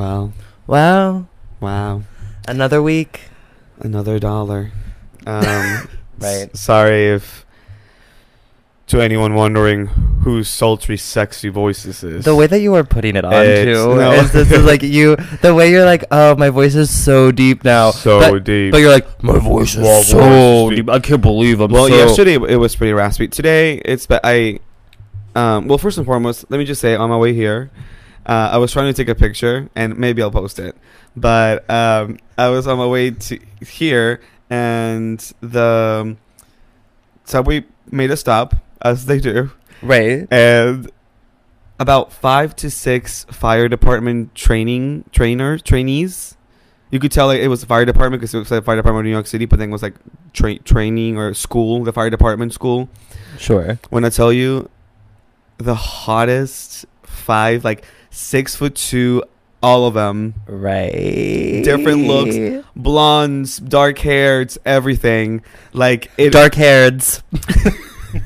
Wow. Wow. Wow. Another week. Another dollar. Um, Right. s- sorry if to anyone wondering whose sultry, sexy voice this is. The way that you are putting it on It's- too no. is this is like you the way you're like, oh my voice is so deep now. so but, deep. But you're like, my voice is Well, so voice is deep. I can't believe I'm so. well, so yesterday it was pretty raspy. Today it's but I, um, well, first and foremost, let me just say on my way here, uh, I was trying to take a picture and maybe I'll post it, but um, I was on my way to here and the subway made a stop as they do, Right. and about five to six fire department training trainers trainees. You could tell like, it was the fire department because it was like fire department of New York City, but then it was like tra- training or school, the fire department school. Sure. When I tell you, the hottest five, like six foot two, all of them, Right. Different looks. blondes, dark hairs, everything. Like it, Dark hairs.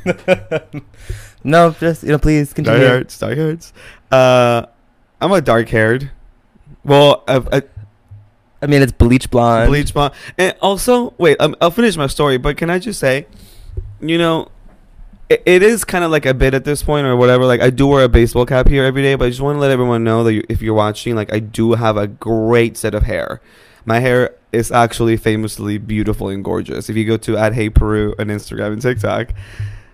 no, just you know, please continue. dark hairs, dark hairs. Uh, I'm a dark haired. Well, a, a I mean, it's bleach blonde. bleach blonde, and also wait, um, I'll finish my story. But can I just say, you know, it, it is kind of like a bit at this point or whatever. Like I do wear a baseball cap here every day, but I just want to let everyone know that you, if you're watching, like I do have a great set of hair. My hair is actually famously beautiful and gorgeous. If you go to at Hey Peru on Instagram and TikTok,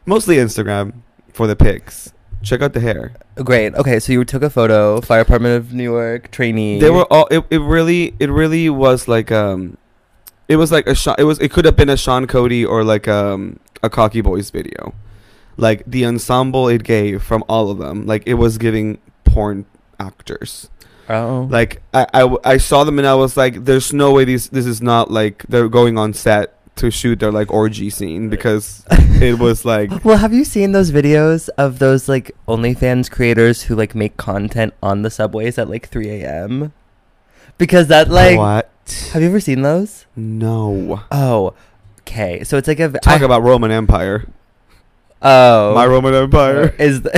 mostly Instagram for the pics. Check out the hair. Great. Okay, so you took a photo. Fire Department of New York trainee. They were all. It, it really. It really was like um, it was like a. It was. It could have been a Sean Cody or like um a Cocky Boys video, like the ensemble it gave from all of them. Like it was giving porn actors. Oh. Like I, I, I saw them and I was like, there's no way these this is not like they're going on set to shoot their like orgy scene because it was like Well, have you seen those videos of those like OnlyFans creators who like make content on the subways at like 3 a.m.? Because that like, what? have you ever seen those? No. Oh, okay. So it's like a Talk I- about Roman Empire. Oh My Roman Empire is the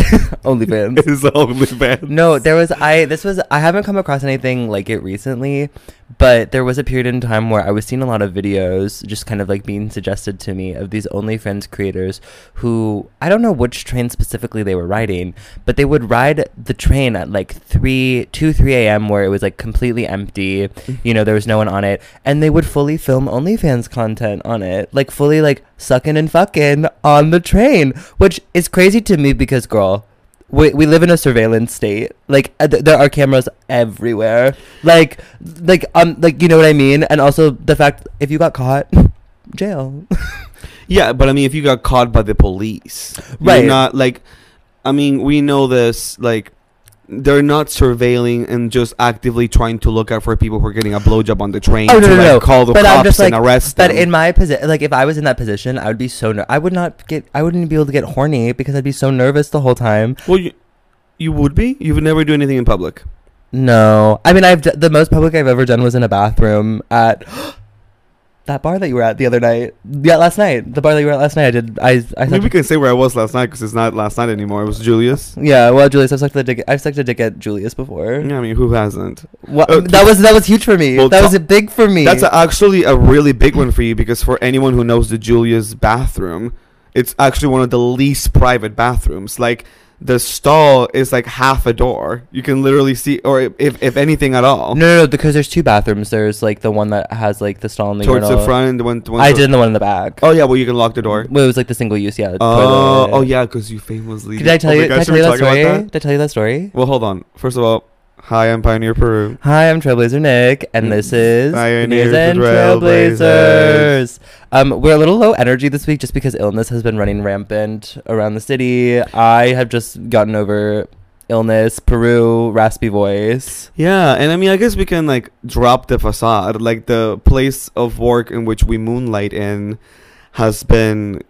OnlyFans. is the only band. No, there was I this was I haven't come across anything like it recently, but there was a period in time where I was seeing a lot of videos just kind of like being suggested to me of these OnlyFans creators who I don't know which train specifically they were riding, but they would ride the train at like 3 2 3 a.m. where it was like completely empty, mm-hmm. you know, there was no one on it, and they would fully film OnlyFans content on it, like fully like sucking and fucking on the train, which is crazy to me because girl, we, we live in a surveillance state. Like uh, th- there are cameras everywhere. Like like um like you know what I mean. And also the fact if you got caught, jail. Yeah, but I mean, if you got caught by the police, Right. You're not like. I mean, we know this. Like, they're not surveilling and just actively trying to look out for people who are getting a blowjob on the train Oh, no, to no, like no. call the But I'm cops just, and like- arrest But them. But in my position, like if I was in that position, I would be so ner- I would not get I wouldn't be able to get horny because I'd be so nervous the whole time. well, you, you would be. You would never do anything in public. No, I mean I've d- the most public I've ever done was in a bathroom at that bar that you were at the other night. Yeah, last night. The bar that you were at last night. I did. I. I Maybe we can say where I was last night because it's not last night anymore. It was Julius. yeah, well, Julius, I've sucked the dick. I've sucked a dick at Julius before. Yeah, I mean, who hasn't? What, Uh, that was that was huge for me. Well, that was big for me. That's actually a really big one for you because for anyone who knows the Julius bathroom, it's actually one of the least private bathrooms. Like the stall is like half a door. You can literally see, or if if anything at all, no, no, no, because there's two bathrooms. There's like the one that has like the stall in the towards the front and the one. The one I did in the one in the back. Oh yeah, well you can lock the door. Well, it was like the single use. Yeah. Oh, oh yeah, because you famously. Did I tell oh you? Did I tell you that story? that? Did I tell you that story? Well, hold on. First of all, hi, I'm Pioneer Peru. Hi, I'm Trailblazer Nick, and this is Pioneers and Trailblazers. Um, we're a little low energy this week just because illness has been running rampant around the city. I have just gotten over illness, Peru, raspy voice. Yeah, and I mean, I guess we can like drop the facade. Like the place of work in which we moonlight in has been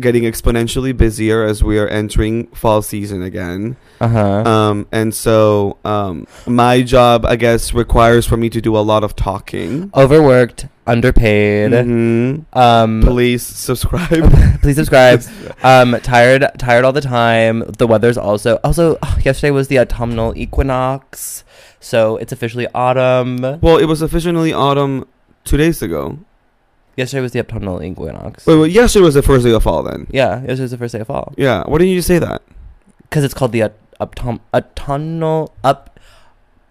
getting exponentially busier as we are entering fall season again. Uh huh. Um, and so um, my job, I guess, requires for me to do a lot of talking. Overworked, underpaid. Mhm. Um, Please subscribe. please subscribe. Um, tired, tired all the time. The weather's also also yesterday was the autumnal equinox, so it's officially autumn. well, it was officially autumn two days ago. Yesterday was the autumnal equinox. Wait, wait, yesterday was the first day of fall then. Yeah, yesterday was the first day of fall Yeah. Why didn't you say that? because it's called the aut- autumn autumnal up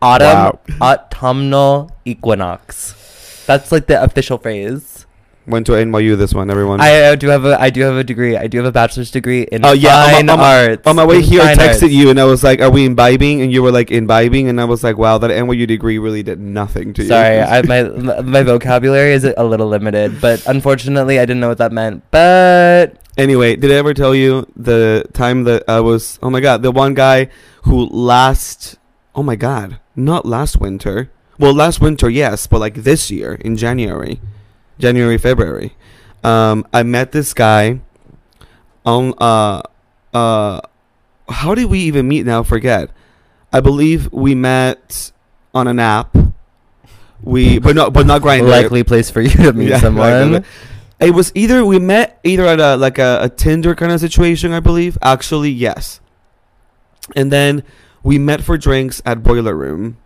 autumn autumnal equinox. That's like the official phrase. Went to NYU this one, everyone. I uh, do have a I do have a degree. I do have a bachelor's degree in Oh, yeah, on my- fine on arts. On my way here, I texted arts. you and I was like, "Are we imbibing?" And you were like, "Imbibing," and I was like, "Wow, that NYU degree really did nothing to Sorry, you." I, my my vocabulary is a little limited, but unfortunately, I didn't know what that meant. But Anyway, did I ever tell you the time that I was? Oh my god, the one guy who last. Oh my god, not last winter. Well, last winter, yes, but like this year in January, January, February. Um, I met this guy. On uh, uh, how did we even meet? Now forget. I believe we met on an app. We, but not, but not Grindr. likely place for you to meet Yeah, someone. It was either we met either at a like a, a Tinder kind of situation, I believe. Actually, yes. And then we met for drinks at Boiler Room.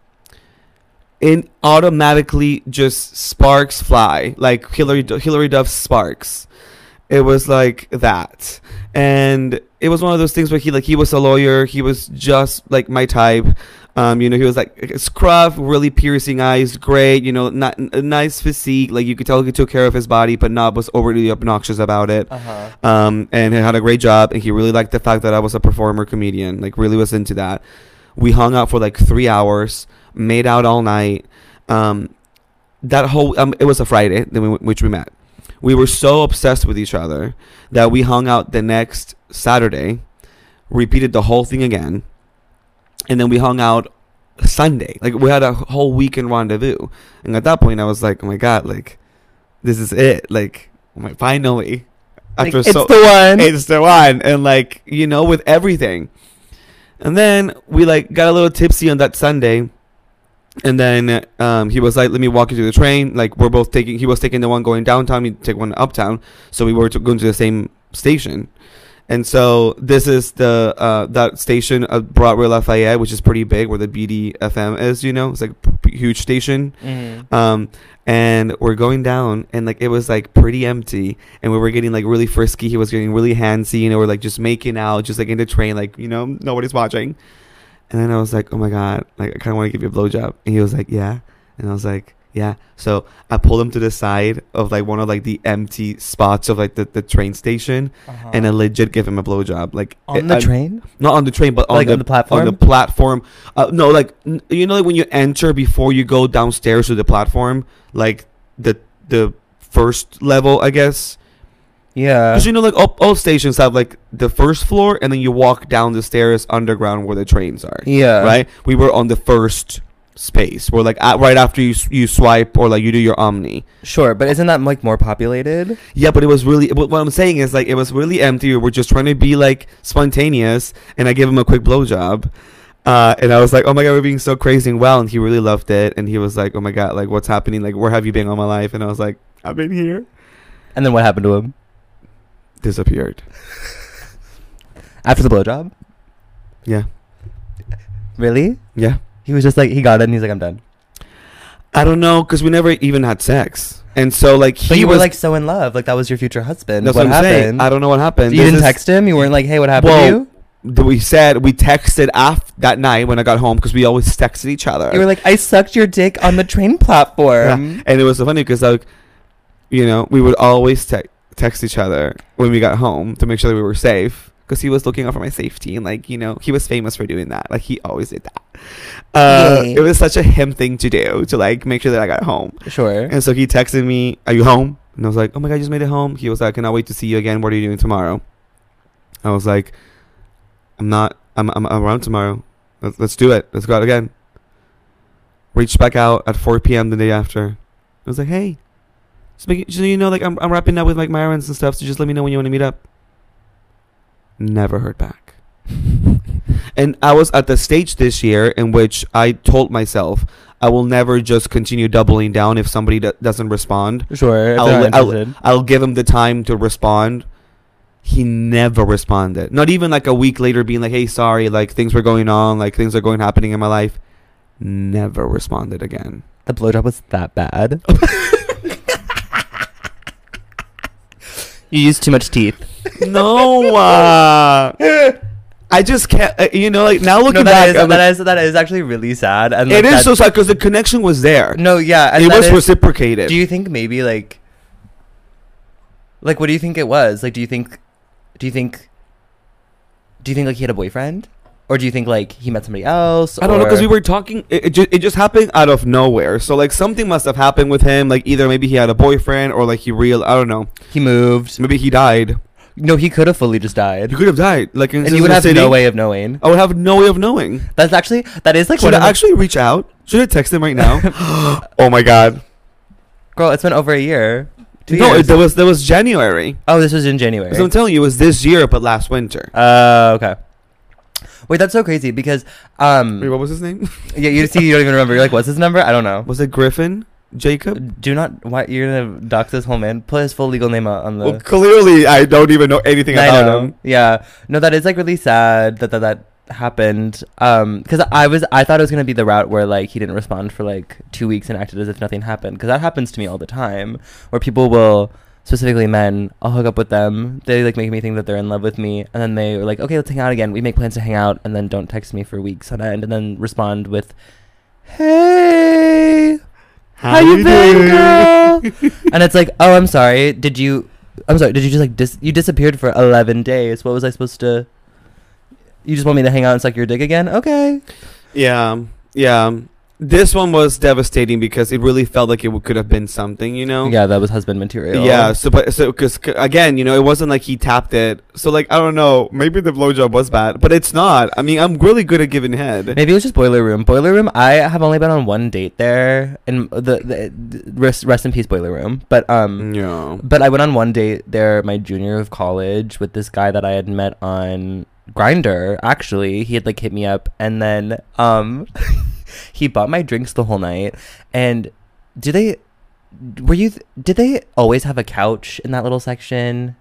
And automatically just sparks fly like Hilary Hilary Duff sparks. It was like that, and it was one of those things where he like he was a lawyer. He was just like my type. Um, you know, he was like scruff, really piercing eyes, great. You know, not a nice physique. Like you could tell he took care of his body, but not was overly obnoxious about it. Uh-huh. Um, and he had a great job, and he really liked the fact that I was a performer comedian. Like really was into that. We hung out for like three hours, made out all night. Um, that whole um, it was a Friday, then we, which we met. We were so obsessed with each other that we hung out the next Saturday, repeated the whole thing again, and then we hung out Sunday. Like we had a whole weekend rendezvous, and at that point, I was like, "Oh my god, like this is it!" Like, oh my, finally, Like, after it's so the one. it's the one and like you know with everything and then we like got a little tipsy on that sunday and then um, he was like let me walk you to the train like we're both taking he was taking the one going downtown we take one uptown so we were to going to the same station and so this is the uh, that station at Broadway Lafayette, which is pretty big, where the BDFM is. You know, it's like huge station. Mhm. Um, and we're going down, and like it was like pretty empty, and we were getting like really frisky. He was getting really handsy, and we we're like just making out, just like in the train, like you know nobody's watching. And then I was like, oh my god, like I kind of want to give you a blowjob, and he was like, yeah, and I was like, yeah. So I pulled him to the side of like one of like the empty spots of like the, the train station, Uh-huh. and I legit give him a blowjob, like on it- the I- train, not on the train, but on like the on the platform. on the platform. Uh, no, like n- you know, like when you enter before you go downstairs to the platform, like the the first level, I guess. Yeah. Because you know, like all, all stations have like the first floor, and then you walk down the stairs underground where the trains are. yeah. Right. We were on the first space. We're like at, right after you you swipe or like you do your OMNY. Sure, but isn't that like more populated? Yeah, but it was really. What I'm saying is like it was really empty. We were just trying to be like spontaneous, and I gave him a quick blowjob. Uh, and I was like, "Oh my god, we're being so crazy and well," and he really loved it. And he was like, "Oh my god, like what's happening? Like where have you been all my life?" And I was like, "I've been here." And then what happened to him Disappeared. after the blowjob? Yeah, Really? yeah. He was just like he got it and he's like I'm done. I don't know because we never even had sex, and so like he But you was were like so in love, like that was your future husband. That's what, what, I'm saying. happened? I don't know what happened. you This didn't is- text him. You weren't like, "Hey, what happened Well, to you?" th- We said we texted after that night when I got home because we always texted each other. You were like, "I sucked your dick on the train platform." And it was so funny because like, you know, we would always te- text each other when we got home to make sure that we were safe because he was looking out for my safety and like you know he was famous for doing that. Like he always did that. Uh, it was such a him thing to do to like make sure that I got home. Sure. And so he texted me, "Are you home?" And I was like, "Oh my god, I just made it home." He was like, "I cannot wait to see you again. What are you doing tomorrow?" I was like, "I'm not. I'm I'm, I'm around tomorrow. Let's, let's do it. Let's go out again." Reached back out at 4 p.m. the day after. I was like, "Hey, just, make, just you know, like I'm I'm wrapping up with like my errands and stuff. So just let me know when you want to meet up." Never heard back. and I was at the stage this year in which I told myself I will never just continue doubling down if somebody do- doesn't respond. Sure. I'll, they're li- not I'll. I'll give him the time to respond. He never responded. Not even like a week later being like, "Hey, sorry, like things were going on, like things are going happening in my life." Never responded again. the blowjob was that bad. you used too much teeth. no, uh, I just can't. Uh, you know, like now looking no, back, that is, I'm that like, is that is actually really sad. And it like, is that- so sad because the connection was there. No, yeah, and it was is- reciprocated. Do you think maybe like, like, what do you think it was? Like, do you think, do you think, do you think like he had a boyfriend, or do you think like he met somebody else? I don't know because we were talking. It, it, just, it just happened out of nowhere. So like something must have happened with him. Like either maybe he had a boyfriend or like he real. I don't know. he moved. Maybe he died. No, he could have fully just died, He could have died. Like in and you would have City. no way of knowing. I would have no way of knowing. That's actually that is like Should I actually reach out? Should I text him right now? oh my god. girl. It's been over a year. Two no, years. it, that was that was January. oh, this was in January. So I'm telling you, it was this year, but last winter. Uh, okay. Wait, that's so crazy because um Wait, what was his name? yeah you see you don't even remember you're like what's his number I don't know was it Griffin? Jacob? do not why you're gonna dox this whole man put his full legal name out on the Well, clearly I don't even know anything I about know. him. Yeah. No, that is like really sad that that, that happened. Um, because I was I thought it was gonna be the route where like he didn't respond for like two weeks and acted as if nothing happened. Because that happens to me all the time, where people will specifically men. I'll hook up with them. They like make me think that they're in love with me, and then they are like, okay, let's hang out again. We make plans to hang out, and then don't text me for weeks on end, and then respond with, hey. How, you been, girl? and it's like, oh, I'm sorry. Did you? I'm sorry. Did you just like dis? You disappeared for 11 days. What was I supposed to? You just want me to hang out and suck your dick again? Okay. Yeah, yeah. This one was devastating because it really felt like it could have been something, you know. Yeah, that was husband material. Yeah. So, but so because again, you know, it wasn't like he tapped it. So, like, I don't know. Maybe the blowjob was bad, but it's not. I mean, I'm really good at giving head. Maybe it was just boiler room. Boiler room. I have only been on one date there, and the, the, the rest rest in peace boiler room. But um, Yeah. But I went on one date there my junior of college with this guy that I had met on Grindr. Actually, he had like hit me up and then um he bought my drinks the whole night. And do they were you did they always have a couch in that little section?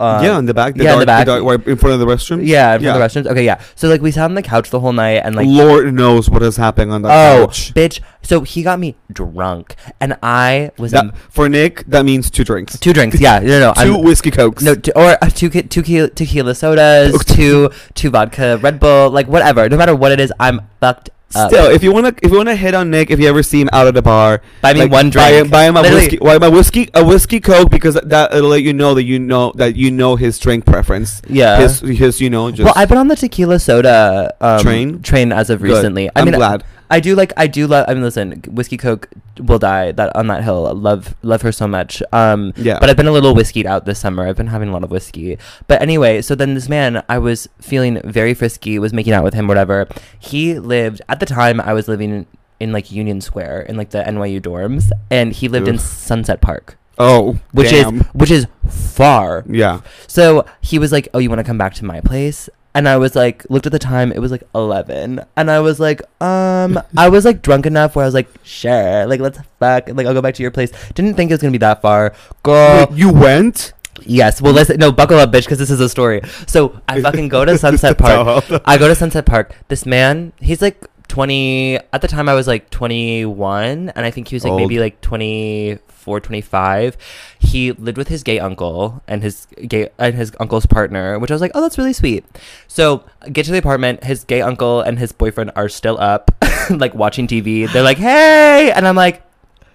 Um, yeah, in the back. The yeah, in the back. dark- right in front of the restroom. Yeah, in front of the restrooms. Okay, yeah. So like we sat on the couch the whole night and like Lord knows what is happening on that oh couch. bitch. So he got me drunk and I was That, in for Nick, that means two drinks. two drinks. Yeah, no, no. 2 I'm- whiskey cokes. No, t- or uh, two two tequila sodas, two two vodka Red Bull, like whatever. No matter what it is, I'm fucked up. Still, if you wanna, if you wanna hit on Nick, if you ever see him out at the bar, Buy me like, one drink. him, buy him a Literally. whiskey. Buy him a whiskey, a whiskey coke because that it'll let you know that you know that you know his drink preference. yeah. His, his, you know, just well, I've been on the tequila soda um, Train? train as of Good. recently. I I'm mean, glad. I do like I do love. I mean, listen, whiskey coke will die that on that hill. Love love her so much. Um, Yeah. But I've been a little whiskeyed out this summer. I've been having a lot of whiskey. But anyway, so then this man, I was feeling very frisky, was making out with him, whatever. He lived at the time. I was living in, in like Union Square in like the NYU dorms, and he lived in Sunset Park, Oh, which damn. is which is far. yeah. So he was like, "Oh, you want to come back to my place?" And I was like, looked at the time. It was like eleven, and I was like, um, I was like drunk enough where I was like, sure, like let's fuck, like I'll go back to your place. Didn't think it was gonna be that far, girl. Wait, you went? Yes, well, listen, no, buckle up, bitch, because this is a story. So I fucking go to Sunset Park. I go to Sunset Park. This man, he's like 20. At the time, I was like 21, and I think he was like Old. maybe like 24, 25. He lived with his gay uncle and his gay and his uncle's partner, which I was like, oh, that's really sweet. So get to the apartment. His gay uncle and his boyfriend are still up, like watching TV. They're like, hey, and I'm like.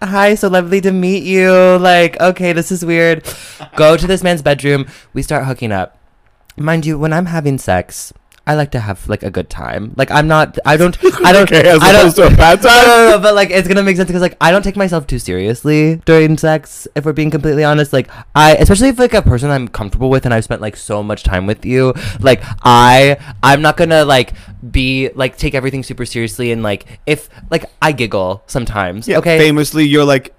Hi, so lovely to meet you. Like, okay, this is weird. Go to this man's bedroom. We start hooking up. Mind you, when I'm having sex, I like to have like a good time. Like I'm not. I don't. I don't. okay, as I don't. to a bad time. no, no, no, but like it's gonna make sense because like I don't take myself too seriously during sex. If we're being completely honest, like I, especially if like a person I'm comfortable with and I've spent like so much time with you, like I, I'm not gonna like be like take everything super seriously and like if like I giggle sometimes. Yeah, okay. Famously, you're like,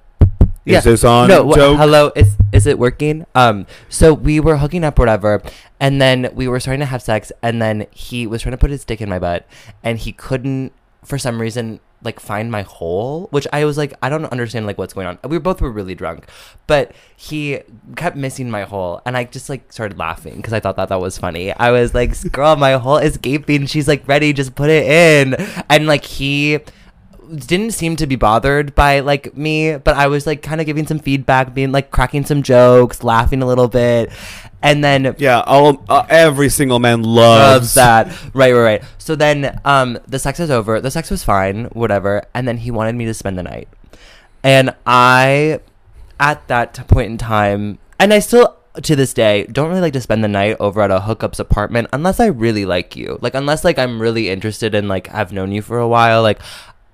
Yeah. Is this on? no, joke? hello, is is it working? Um, so we were hooking up, or whatever, and then we were starting to have sex, and then he was trying to put his dick in my butt, and he couldn't, for some reason, like find my hole, which I was like, I don't understand like what's going on. We both were really drunk, but he kept missing my hole, and I just like started laughing because I thought that that was funny. I was like, "Girl, my hole is gaping." She's like, "Ready, just put it in," and like he didn't seem to be bothered by like me, but I was like kind of giving some feedback, being like cracking some jokes, laughing a little bit, and then Yeah, all uh, every single man loves loves, that. Right, right, right. So then um the sex is over. The sex was fine, whatever, and then he wanted me to spend the night. And I at that point in time, and I still to this day don't really like to spend the night over at a hookups apartment unless I really like you. Like unless like I'm really interested in like I've known you for a while, like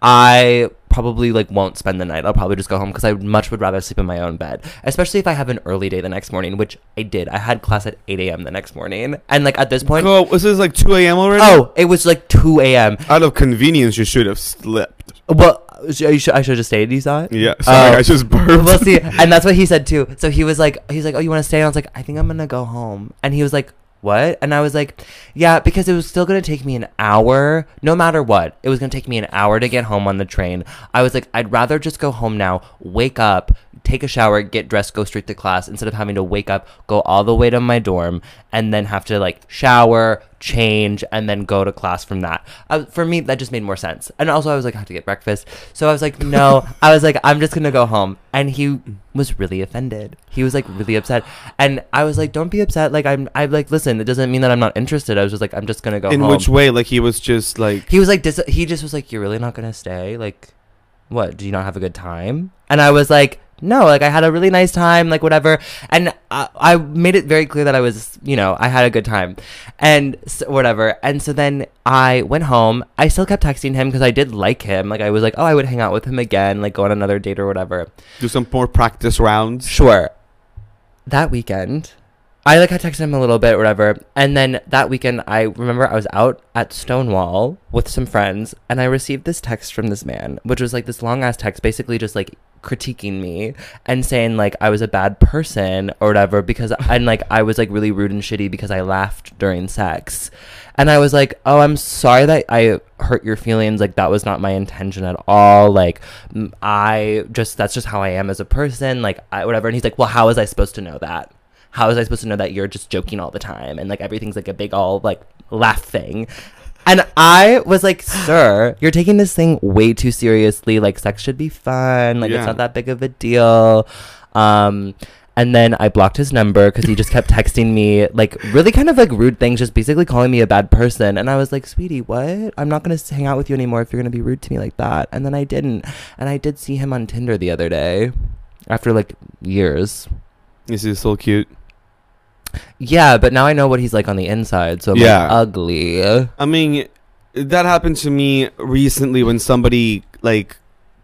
I probably like won't spend the night. I'll probably just go home because I much would rather sleep in my own bed, especially if I have an early day the next morning, which I did. I had class at 8 a.m. the next morning, and like at this point, Girl, was this like 2 a.m. already? oh, it was like 2 a.m. Out of convenience, you should have slept. Well, I should have stayed. You saw it. Yeah, sorry, Oh. I just burped. We'll see. And that's what he said too. So he was like, he's like, oh, you want to stay? And I was like, I think I'm gonna go home. And he was like, what? And I was like, yeah, because it was still gonna take me an hour, no matter what. It was gonna take me an hour to get home on the train. I was like, I'd rather just go home now, wake up, take a shower, get dressed, go straight to class instead of having to wake up, go all the way to my dorm, and then have to like shower, change, and then go to class from that. Uh, for me, that just made more sense. And also, I was like, I have to get breakfast. So I was like, no, I was like, I'm just gonna go home. And he was really offended. He was like really upset. And I was like, don't be upset. Like, I'm, I'm like, listen, it doesn't mean that I'm not interested. I was just like, I'm just gonna go In home. which way? Like he was just like He was like, dis- he just was like, you're really not gonna stay? Like, what? Do you not have a good time? And I was like, no, like I had a really nice time, like whatever. And I, I made it very clear that I was, you know, I had a good time and s whatever. And so then I went home. I still kept texting him because I did like him. Like I was like, oh, I would hang out with him again, like go on another date or whatever. do some more practice rounds. Sure. That weekend, I like I texted him a little bit, whatever. And then that weekend, I remember I was out at Stonewall with some friends, and I received this text from this man, which was like this long ass text, basically just like critiquing me and saying like I was a bad person or whatever because and like I was like really rude and shitty because I laughed during sex. And I was like, "Oh, I'm sorry that I hurt your feelings. Like that was not my intention at all. Like I just that's just how I am as a person. Like I whatever." And he's like, "Well, how was I supposed to know that? How was I supposed to know that you're just joking all the time and like everything's like a big all like laugh thing?" And I was like, "Sir, you're taking this thing way too seriously. Like sex should be fun. Like Yeah. it's not that big of a deal." Um and then I blocked his number because he just kept texting me like really kind of like rude things, just basically calling me a bad person. And I was like, "Sweetie, what? I'm not gonna hang out with you anymore if you're gonna be rude to me like that." And then I didn't. And I did see him on Tinder the other day, after like years. Is he still cute? Yeah, but now I know what he's like on the inside. So I'm Yeah. like, ugly. I mean, that happened to me recently when somebody like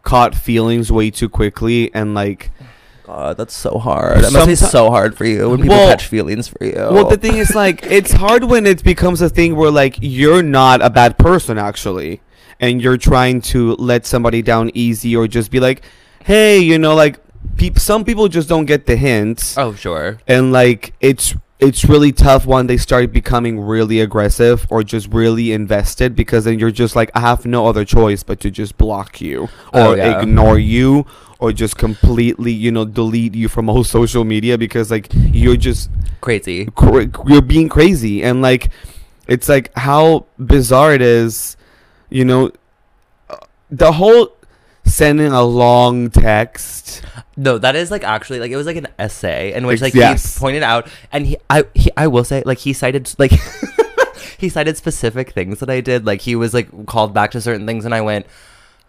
caught feelings way too quickly and like God, that's so hard. That must be Someti- so hard for you when people Well- catch feelings for you. Well, the thing is, like, it's hard when it becomes a thing where, like, you're not a bad person, actually, and you're trying to let somebody down easy or just be like, hey, you know, like, peop- some people just don't get the hint, oh sure. and, like, it's it's really tough when they start becoming really aggressive or just really invested because then you're just like, I have no other choice but to just block you or Oh, yeah. ignore you or just completely, you know, delete you from all social media because, like, you're just Crazy. cra- you're being crazy and like it's like how bizarre it is you know uh, the whole sending a long text No, that is like actually like it was like an essay in which like yes. he pointed out and he I he I will say like he cited like he cited specific things that I did like he was like called back to certain things and I went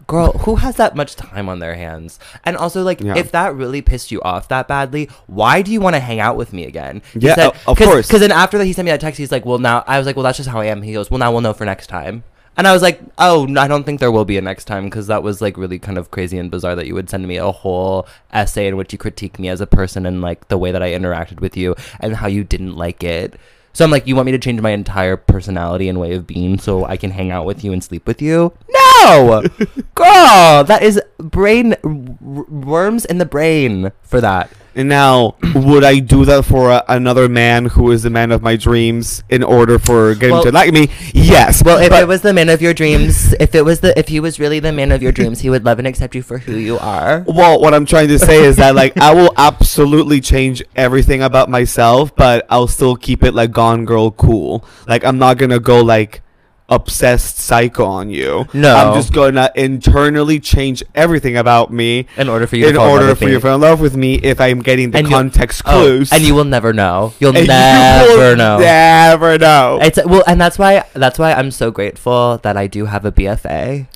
girl who has that much time on their hands and also like Yeah. if that really pissed you off that badly why do you want to hang out with me again He Yeah, said- of course. because then after that he sent me that text he's like well now I was like well that's just how I am he goes well now we'll know for next time and I was like, oh, I don't think there will be a next time because that was like really kind of crazy and bizarre that you would send me a whole essay in which you critique me as a person and like the way that I interacted with you and how you didn't like it. So I'm like, you want me to change my entire personality and way of being so I can hang out with you and sleep with you? No, girl, that is brain r- worms in the brain for that. And now, would I do that for a, another man who is the man of my dreams in order for getting Well- to like me? Yes. Well, if it was the man of your dreams, if it was the if he was really the man of your dreams, he would love and accept you for who you are. Well, what I'm trying to say is that like I will absolutely change everything about myself, but I'll still keep it like Gone Girl cool. Like I'm not gonna go like obsessed psycho on you. No. I'm just gonna internally change everything about me In order for you to in fall in love order with for me. you to fall in love with me if I'm getting the And you'll- context Oh, clues. and you will never know. You'll And you never will know. Never know. It's well, and that's why that's why I'm so grateful that I do have a BFA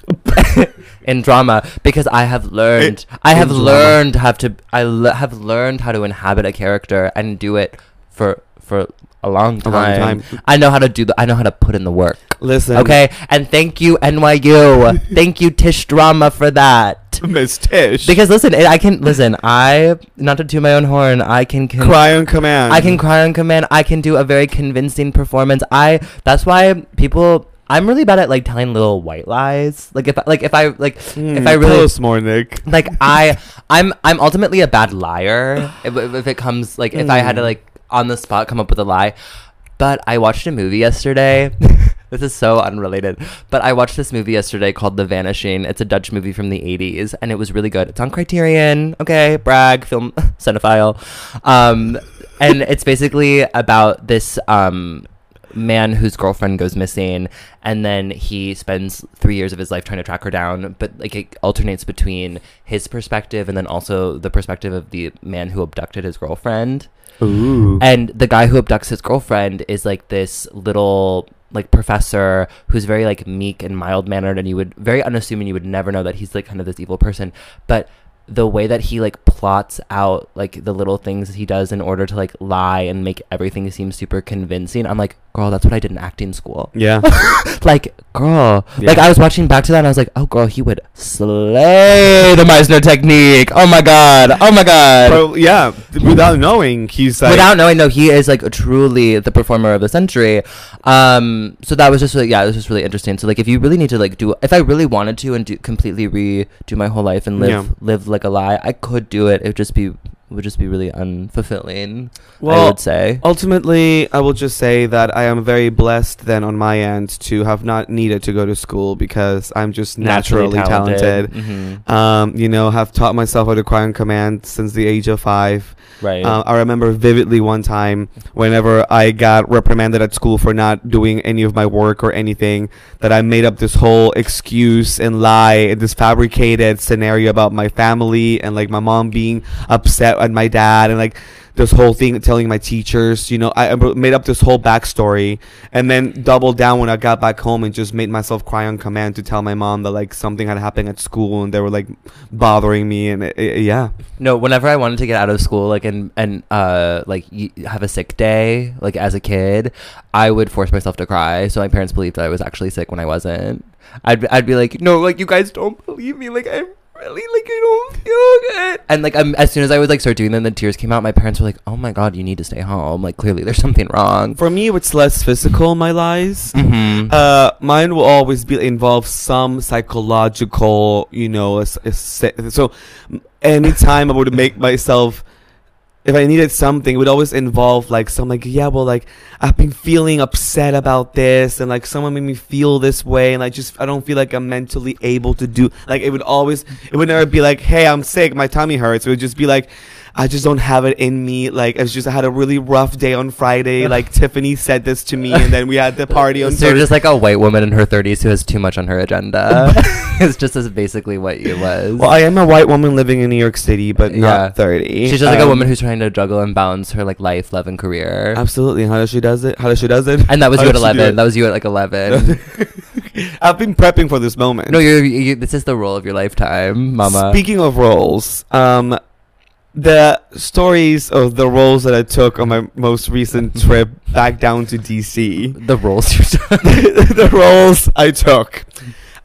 in drama because I have learned I in have drama. learned how to I le- have learned how to inhabit a character and do it for for a long A time. long time. I know how to do the I know how to put in the work. Listen, Okay, and thank you NYU, thank you Tisch Drama for that. Miss Tisch. Because listen, I can listen. I not to toot my own horn. I can, can cry on command. I can cry on command. I can do a very convincing performance. I that's why people I'm really bad at like telling little white lies. Like if I- like if I like Hmm, if I tell really us more, Nick. like I I'm I'm ultimately a bad liar if, if it comes like if I had to Mm. like on the spot come up with a lie. But I watched a movie yesterday. this is so unrelated. But I watched this movie yesterday called The Vanishing. It's a Dutch movie from the 80s and it was really good. It's on Criterion. Okay, brag, film cinephile. Um and it's basically about this um man whose girlfriend goes missing and then he spends three years of his life trying to track her down but like it alternates between his perspective and then also the perspective of the man who abducted his girlfriend Ooh. and the guy who abducts his girlfriend is like this little like professor who's very like meek and mild mannered and you would very unassuming you would never know that he's like kind of this evil person but the way that he like plots out like the little things he does in order to like lie and make everything seem super convincing i'm like girl that's what i did in acting school yeah. like girl like i was watching back to that and i was like oh girl he would slay the meisner technique oh my god oh my god But yeah, without knowing, he's like Without knowing, no, he is like truly the performer of the century. Um, so that was just really, yeah, it was just really interesting. So like, if you really need to like do, if I really wanted to and do completely redo my whole life and live Yeah. live like a lie, I could do it. It would just be would just be really unfulfilling. Well, I would say. Ultimately, I will just say that I am very blessed then on my end to have not needed to go to school because I'm just naturally, talented. Mhm. Um, you know, have taught myself how to cry on command since the age of five. Right. Uh, I remember vividly one time whenever I got reprimanded at school for not doing any of my work or anything, that I made up this whole excuse and lie and this fabricated scenario about my family and like my mom being upset at my dad and like this whole thing telling my teachers, you know, I made up this whole backstory and then doubled down when I got back home and just made myself cry on command to tell my mom that like something had happened at school and they were like bothering me and it, it- yeah. No, whenever I wanted to get out of school, like and and uh like have a sick day, like as a kid, I would force myself to cry. So my parents believed that I was actually sick when I wasn't. I'd I'd be like, no, like you guys don't believe me, like I'm really like I don't feel good. And like um, as soon as I would like start doing them, the tears came out. My parents were like, oh my god, you need to stay home. Like clearly there's something wrong. For me, it's less physical, my lies. Mm-hmm. Uh, mine will always be involve some psychological, you know, a a so anytime I would make myself, if I needed something, it would always involve like some like, yeah, well, like I've been feeling upset about this, and like someone made me feel this way, and I just I don't feel like I'm mentally able to do. Like it would always, it would never be like, hey, I'm sick, my tummy hurts. It would just be like. I just don't have it in me. Like it's just I had a really rough day on Friday. Like Tiffany said this to me, and then we had the party on So you're Thursday. just like a white woman in her 30s who has too much on her agenda. it's just as basically what you was. Well, I am a white woman living in New York City, but Yeah. not 30. She's just like a Um, woman who's trying to juggle and balance her like life, love, and career. Absolutely. How does she does it? How does she does it? And that was How you at does she do 11. That was you at like 11. I've been prepping for this moment. no, you're, you, this is the role of your lifetime, mama. Speaking of roles, um, the stories of the roles that I took on my most recent trip back down to DC. the roles you're the roles I took.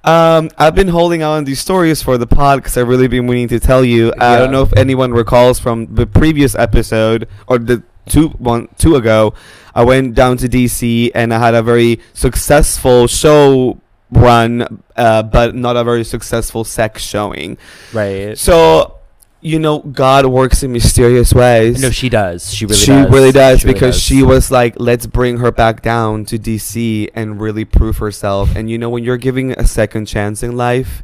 Um, I've been holding on these stories for the pod because I've really been meaning to tell you. I Yeah. don't know if anyone recalls from the previous episode or the two one two ago. I went down to DC and I had a very successful show run, uh, but not a very successful sex showing. Right. So, you know, God works in mysterious ways. No, she does. She really she does. really does She really because does. Because she was like, let's bring her back down to DC and really prove herself. And you know, when you're giving a second chance in life,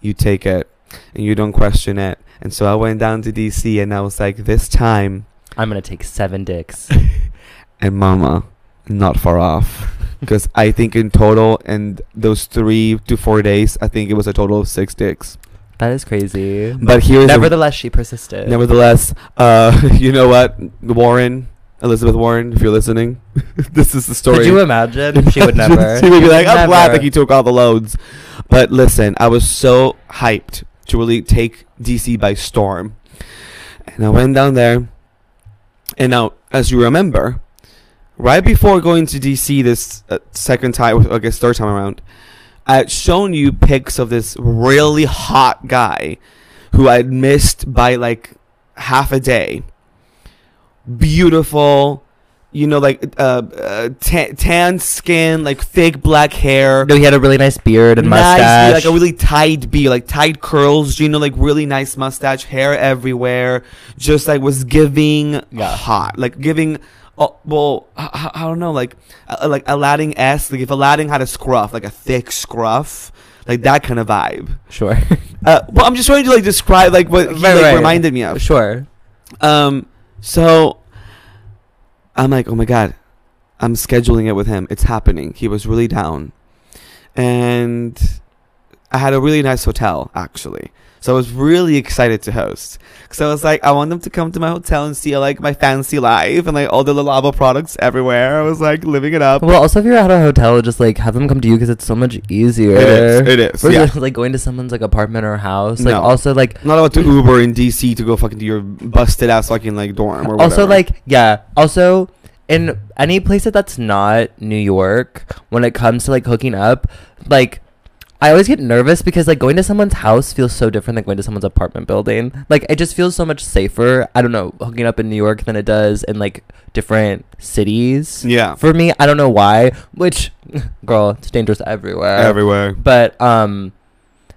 you take it and you don't question it. And so I went down to DC and I was like, this time, I'm gonna take seven dicks. and Mama, not far off. Because I think in total, in those three to four days, I think it was a total of six dicks. That is crazy. But here's Nevertheless, she persisted. Nevertheless, uh, you know what, Warren, Elizabeth Warren, if you're listening, this is the story. Could you imagine? She would never. she would be like, I'm glad that he took all the loads. But listen, I was so hyped to really take DC by storm, and I went down there. And now, as you remember, right before going to DC this uh, second time, I guess third time around, I had shown you pics of this really hot guy who I'd missed by like half a day. Beautiful, you know, like uh, uh tan, tan skin, like thick black hair. No, he had a really nice beard and Nice, mustache. like a really tight beard, like tight curls, you know, like really nice mustache, hair everywhere, just like was giving Yeah. hot, like giving. Oh, well, I, I- don't know, like uh, like Aladdin s, like if Aladdin had a scruff, like a thick scruff, like that kind of vibe. sure. Uh, well, I'm just trying to like describe like what he Right, like right. reminded me of. sure. Um, so I'm like, oh my god, I'm scheduling it with him. It's happening. He was really down, and I had a really nice hotel actually. So I was really excited to host. So I was like, I want them to come to my hotel and see like my fancy life and like all the Le Labo products everywhere. I was like living it up. Well, also if you're at a hotel, just like have them come to you because it's so much easier. It is. It is. Versus Yeah. like going to someone's like apartment or house. Like No. also like not about to Uber in DC to go fucking to your busted ass fucking like dorm or also like yeah. Also in any place that that's not New York, when it comes to like hooking up, like I always get nervous because like going to someone's house feels so different than going to someone's apartment building. Like it just feels so much safer. I don't know, hooking up in New York than it does in like different cities. yeah, For me, I don't know why. Which, girl, it's dangerous everywhere. everywhere. But um,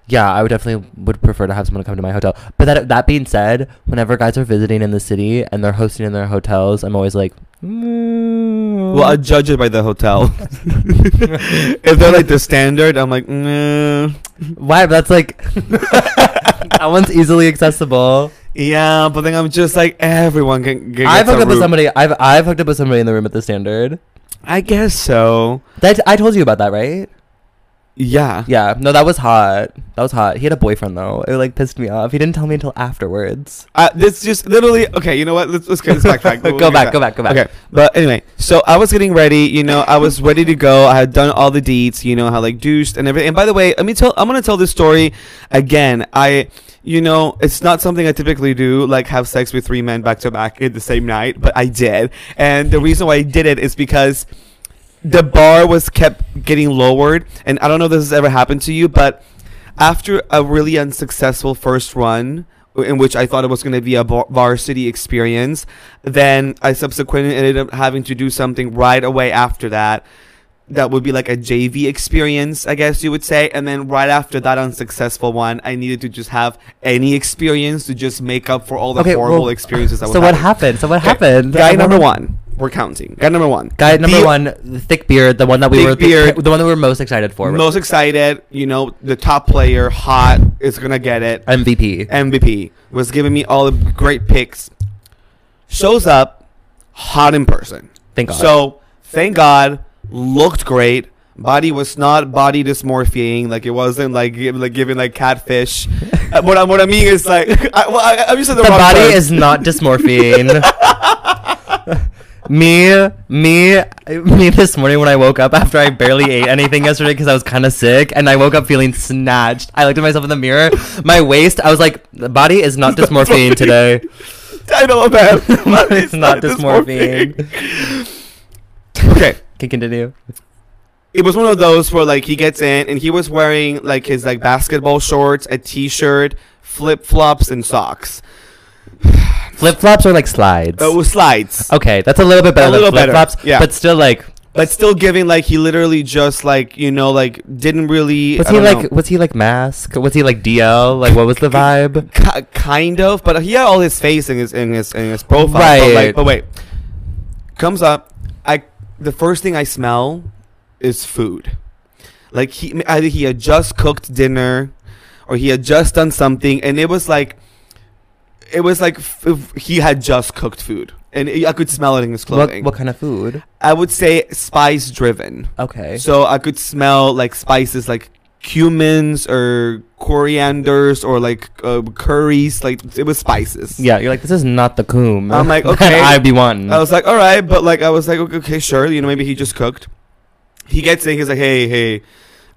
yeah, I would definitely would prefer to have someone come to my hotel. But that that being said, whenever guys are visiting in the city and they're hosting in their hotels, I'm always like, mm. Well, I judge it by the hotel. if they're like the standard, I'm like, nah. why? But that's like that one's easily accessible. yeah. But then I'm just like, everyone can. can I've hooked up with somebody. I've I've hooked up with somebody in the room at the standard. I guess so. That I told you about that, right? Yeah. Yeah. No, that was hot. That was hot. He had a boyfriend though. It like pissed me off. He didn't tell me until afterwards. Uh, this just literally okay. You know what? Let's let's get this backtrack. We'll go back. that. Go back. Go back. Okay, but anyway, so I was getting ready. You know, I was ready to go. I had done all the deets. You know, how like deuced and everything. And by the way, let me tell. I'm gonna tell this story again. I, you know, it's not something I typically do, like have sex with three men back to back in the same night, but I did. And the reason why I did it is because the bar was kept getting lowered. And I don't know if this has ever happened to you, but after a really unsuccessful first run, in which I thought it was going to be a var- varsity experience, then I subsequently ended up having to do something right away after that. That would be like a JV experience, I guess you would say. And then right after that unsuccessful one, I needed to just have any experience to just make up for all the Okay, horrible well, experiences I was So what happened? So what Okay, happened? Guy number one. We're counting. Guy number one. Guy number The- one, the thick beard, the one that we were beard. the one that we were most excited for. Most excited, you know, the top player, hot, is gonna get it. MVP. MVP was giving me all the great picks. Shows up, hot in person. Thank God. So thank God, looked great. Body was not body dysmorphing, like it wasn't like give, like giving like catfish. Uh, what I what I mean is like, I, well, I, I'm using the, the wrong body is not dysmorphing. me, me, me. This morning when I woke up after I barely ate anything yesterday because I was kind of sick, and I woke up feeling snatched. I looked at myself in the mirror. My waist. I was like, the body is not dysmorphing today. title of that. it's not dysmorphing. okay. Can continue. it was one of those where like he gets in and he was wearing like his like basketball shorts, a t-shirt, flip flops, and socks. Flip flops or like slides. Oh, with slides. Okay, that's a little bit better A than little flip flops. yeah. But still, like but still giving like he literally just like you know like didn't really. Was he like know. was he like mask? Was he like DL? Like what was the vibe? Ki- kind of, but he had all his face in his in his in his profile. But, Right. like, but wait, comes up. I the first thing I smell is food. Like he either he had just cooked dinner, or he had just done something, and it was like, it was like f- he had just cooked food, and I could smell it in his What, clothing. what kind of food? I would say spice driven. Okay. So I could smell like spices like cumins or corianders or like uh, curries. Like it was spices. yeah, you're like this is not the coom. I'm like, okay. I'd be wanting. I was like, all right, but like I was like, okay, okay, sure. You know, maybe he just cooked. He gets in. He's like, hey, hey,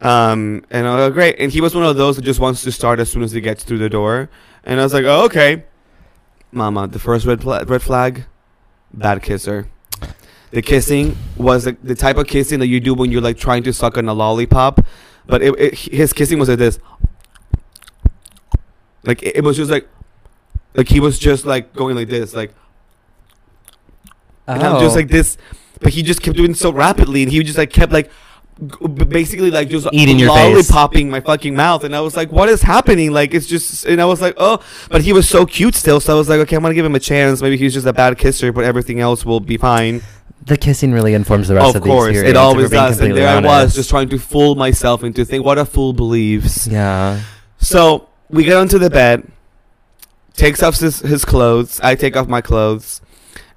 um, and I was like, great. And he was one of those that just wants to start as soon as he gets through the door. And I was like, oh, okay, Mama. The first red pla- red flag, bad kisser. The kissing was like the type of kissing that you do when you're like trying to suck on a lollipop, but it, it, his kissing was like this. Like it, it was just like, like he was just like going like this, like. And I'm just Oh. like this, but he just kept doing so rapidly, and he just like kept like, basically like just Eating your face. lollipopping my fucking mouth, and I was like, what is happening? Like it's just, and I was like, oh, but he was so cute still, so I was like, okay, I'm gonna give him a chance. Maybe he's just a bad kisser, but everything else will be fine. the kissing really informs the rest of, of the course, experience. it always does, and there I was just trying to fool myself into think what a fool believes. Yeah. So we get onto the bed, takes off his, his clothes. I take off my clothes.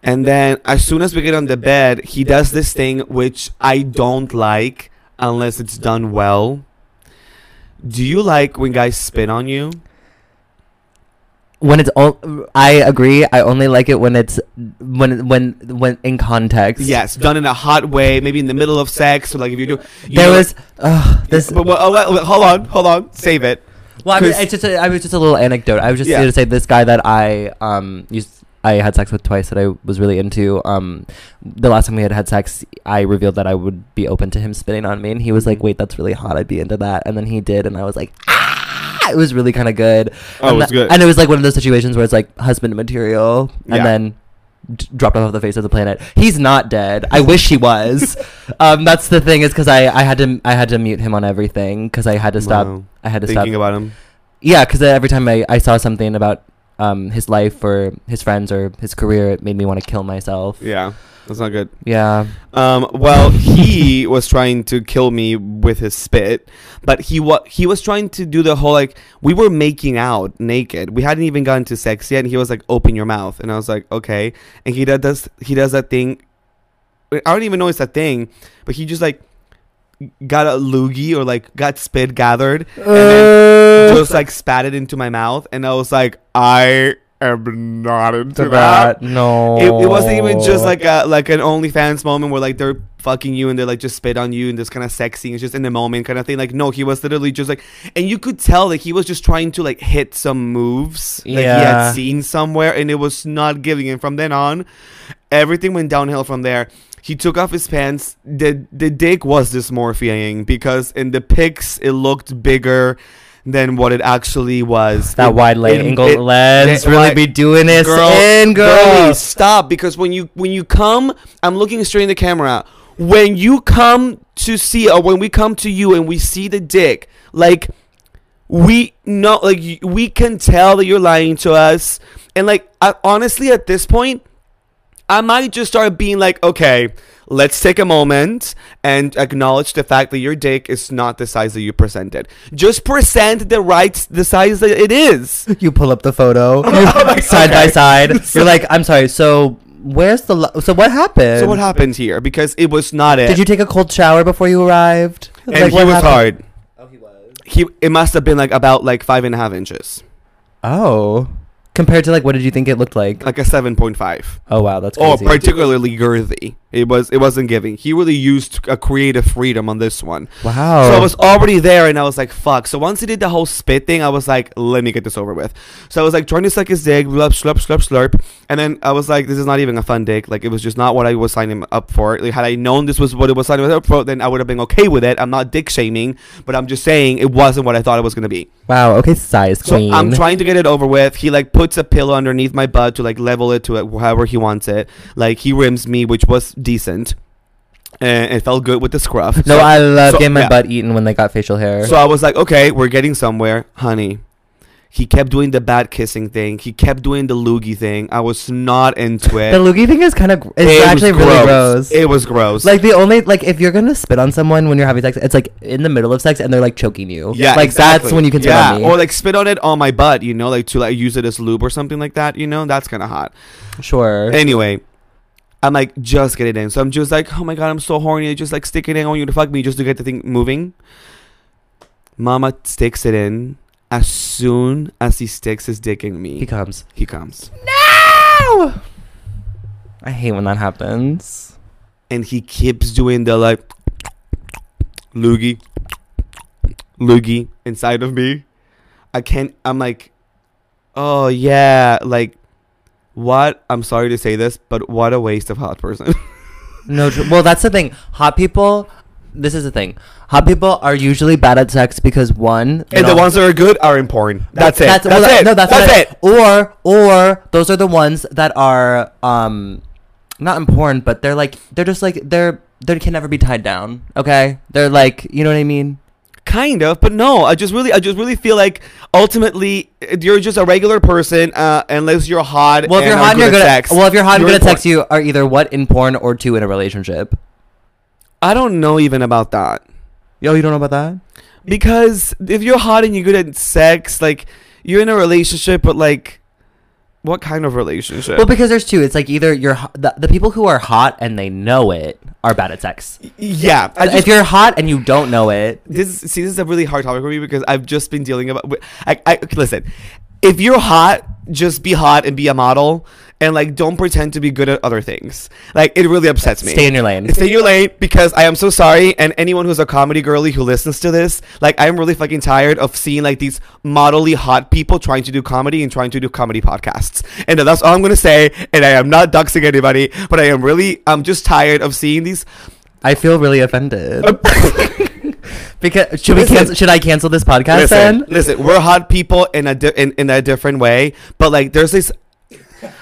And then as soon as we get on the bed, he does this thing which I don't like unless it's done well. Do you like when guys spit on you? When it's all, I agree. I only like it when it's when when when in context. Yes, done in a hot way, maybe in the middle of sex, or like if you do. You There know- was uh, this. But, well, oh, hold on, hold on, save it. Well, I mean, it's just a, I was just a little anecdote. I was just Yeah. going to say this guy that I um used I had sex with twice that I was really into. Um, the last time we had had sex, I revealed that I would be open to him spitting on me, and he was like, "Wait, that's really hot. I'd be into that." And then he did, and I was like, "Ah!" It was really kind of good. Oh, and it was tha- good. And it was like one of those situations where it's like husband material, and Yeah. then d- dropped off the face of the planet. He's not dead. I wish he was. um, that's the thing is because I, I had to I had to mute him on everything because I had to stop. Wow. I had to stop Thinking about him. yeah, because every time I, I saw something about um, his life or his friends or his career, it made me want to kill myself. Yeah, that's not good. Yeah. Um, well, he was trying to kill me with his spit, but he wa- he was trying to do the whole like we were making out naked. We hadn't even gotten to sex yet, and he was like, "Open your mouth," and I was like, "Okay." And he does does he does that thing. I don't even know it's a thing, but he just like got a loogie or like got spit gathered and then just like spat it into my mouth, and I was like, I am not into that. that, no. It, it wasn't even just like a like an OnlyFans moment where like they're fucking you and they're like just spit on you and this kind of sexy. It's just in the moment kind of thing. Like no, he was literally just like, and you could tell that he was just trying to like hit some moves that he had seen somewhere, and it was not giving. And from then on, everything went downhill from there. He took off his pants. The the dick was dysmorphiaing because in the pics it looked bigger than what it actually was. that It- wide it- angle it- lens really like- be doing this girl, in, girl. stop because when you when you come, I'm looking straight in the camera. When you come to see, or when we come to you and we see the dick, like we know, like we can tell that you're lying to us, and like I, honestly, at this point, I might just start being like, okay, let's take a moment and acknowledge the fact that your dick is not the size that you presented. Just present the right, the size that it is. You pull up the photo oh side by side. You're like, I'm sorry. So where's the? Lo- so what happened? So what happened here? Because it was not it. Did you take a cold shower before you arrived? and Like, he was happened? hard. Oh, he was. He it must have been like about like five and a half inches, Oh, compared to like, what did you think it looked like? like a seven point five. Oh wow, that's crazy. particularly girthy. It was it wasn't giving. He really used a creative freedom on this one. wow. So I was already there, and I was like, "Fuck!" So once he did the whole spit thing, I was like, "Let me get this over with." So I was like trying to suck his dick, slurp, slurp, slurp, slurp, and then I was like, "This is not even a fun dick. Like it was just not what I was signing up for. Like had I known this was what it was signing up for, then I would have been okay with it. I'm not dick shaming, but I'm just saying it wasn't what I thought it was gonna be. wow. Okay, size queen. So. I'm trying to get it over with. He like puts a pillow underneath my butt to like level it to it however he wants it. Like he rims me, which was decent. and it felt good with the scruff. No, So- I love so- getting my yeah. butt eaten when they got facial hair. So I was like, okay, we're getting somewhere, honey. He kept doing the bad kissing thing. He kept doing the loogie thing. I was not into it. the loogie thing is kind of it's It actually really gross. It was gross. like the only like if you're gonna spit on someone when you're having sex, it's like in the middle of sex and they're like choking you. yeah, like exactly. that's when you can spit yeah, on me. or like spit on it on my butt, you know, like to like use it as lube or something like that. You know, that's kind of hot. sure. Anyway, I'm like, just get it in. So I'm just like, oh my god, I'm so horny. I just like stick it in. I want you to fuck me just to get the thing moving. Mama sticks it in. As soon as he sticks his dick in me, he comes. he comes. No. I hate when that happens. and he keeps doing the like loogie loogie inside of me i can't i'm like oh yeah like what i'm sorry to say this but what a waste of hot person No, tr- well, that's the thing. Hot people. This is the thing. Hot people are usually bad at sex because one, and the ones that are good are in porn that's, it that's, well, it No, that's, that's not it Or or those are the ones that are um not important, but they're like they're just like they're they can never be tied down. Okay, they're like you know what I mean. Kind of but no i just really i just really feel like ultimately you're just a regular person uh unless you're hot Well, if you're hot, and you're good good. at At, sex well, if you're hot you're at porn. sex, you are either what in porn or two in a relationship. i don't know even about that Yo, you don't know about that? Because if you're hot and you're good at sex, like you're in a relationship, but like, what kind of relationship? Well, because there's two. It's like either you're the, the people who are hot and they know it are bad at sex. yeah, I if you're hot and you don't know it, this see this is a really hard topic for me because I've just been dealing about. I, I listen. If you're hot, just be hot and be a model, and like don't pretend to be good at other things. Like it really upsets me. stay in your lane. Stay in your lane because I am so sorry. And anyone who's a comedy girly who listens to this, like I'm really fucking tired of seeing like these modelly hot people trying to do comedy and trying to do comedy podcasts. And that's all I'm gonna say. And I am not doxing anybody, but I am really, I'm just tired of seeing these. I feel really offended. Uh, because should we cancel? Should I cancel this podcast listen, then? listen, we're hot people in a di- in, in a different way, but like there's this.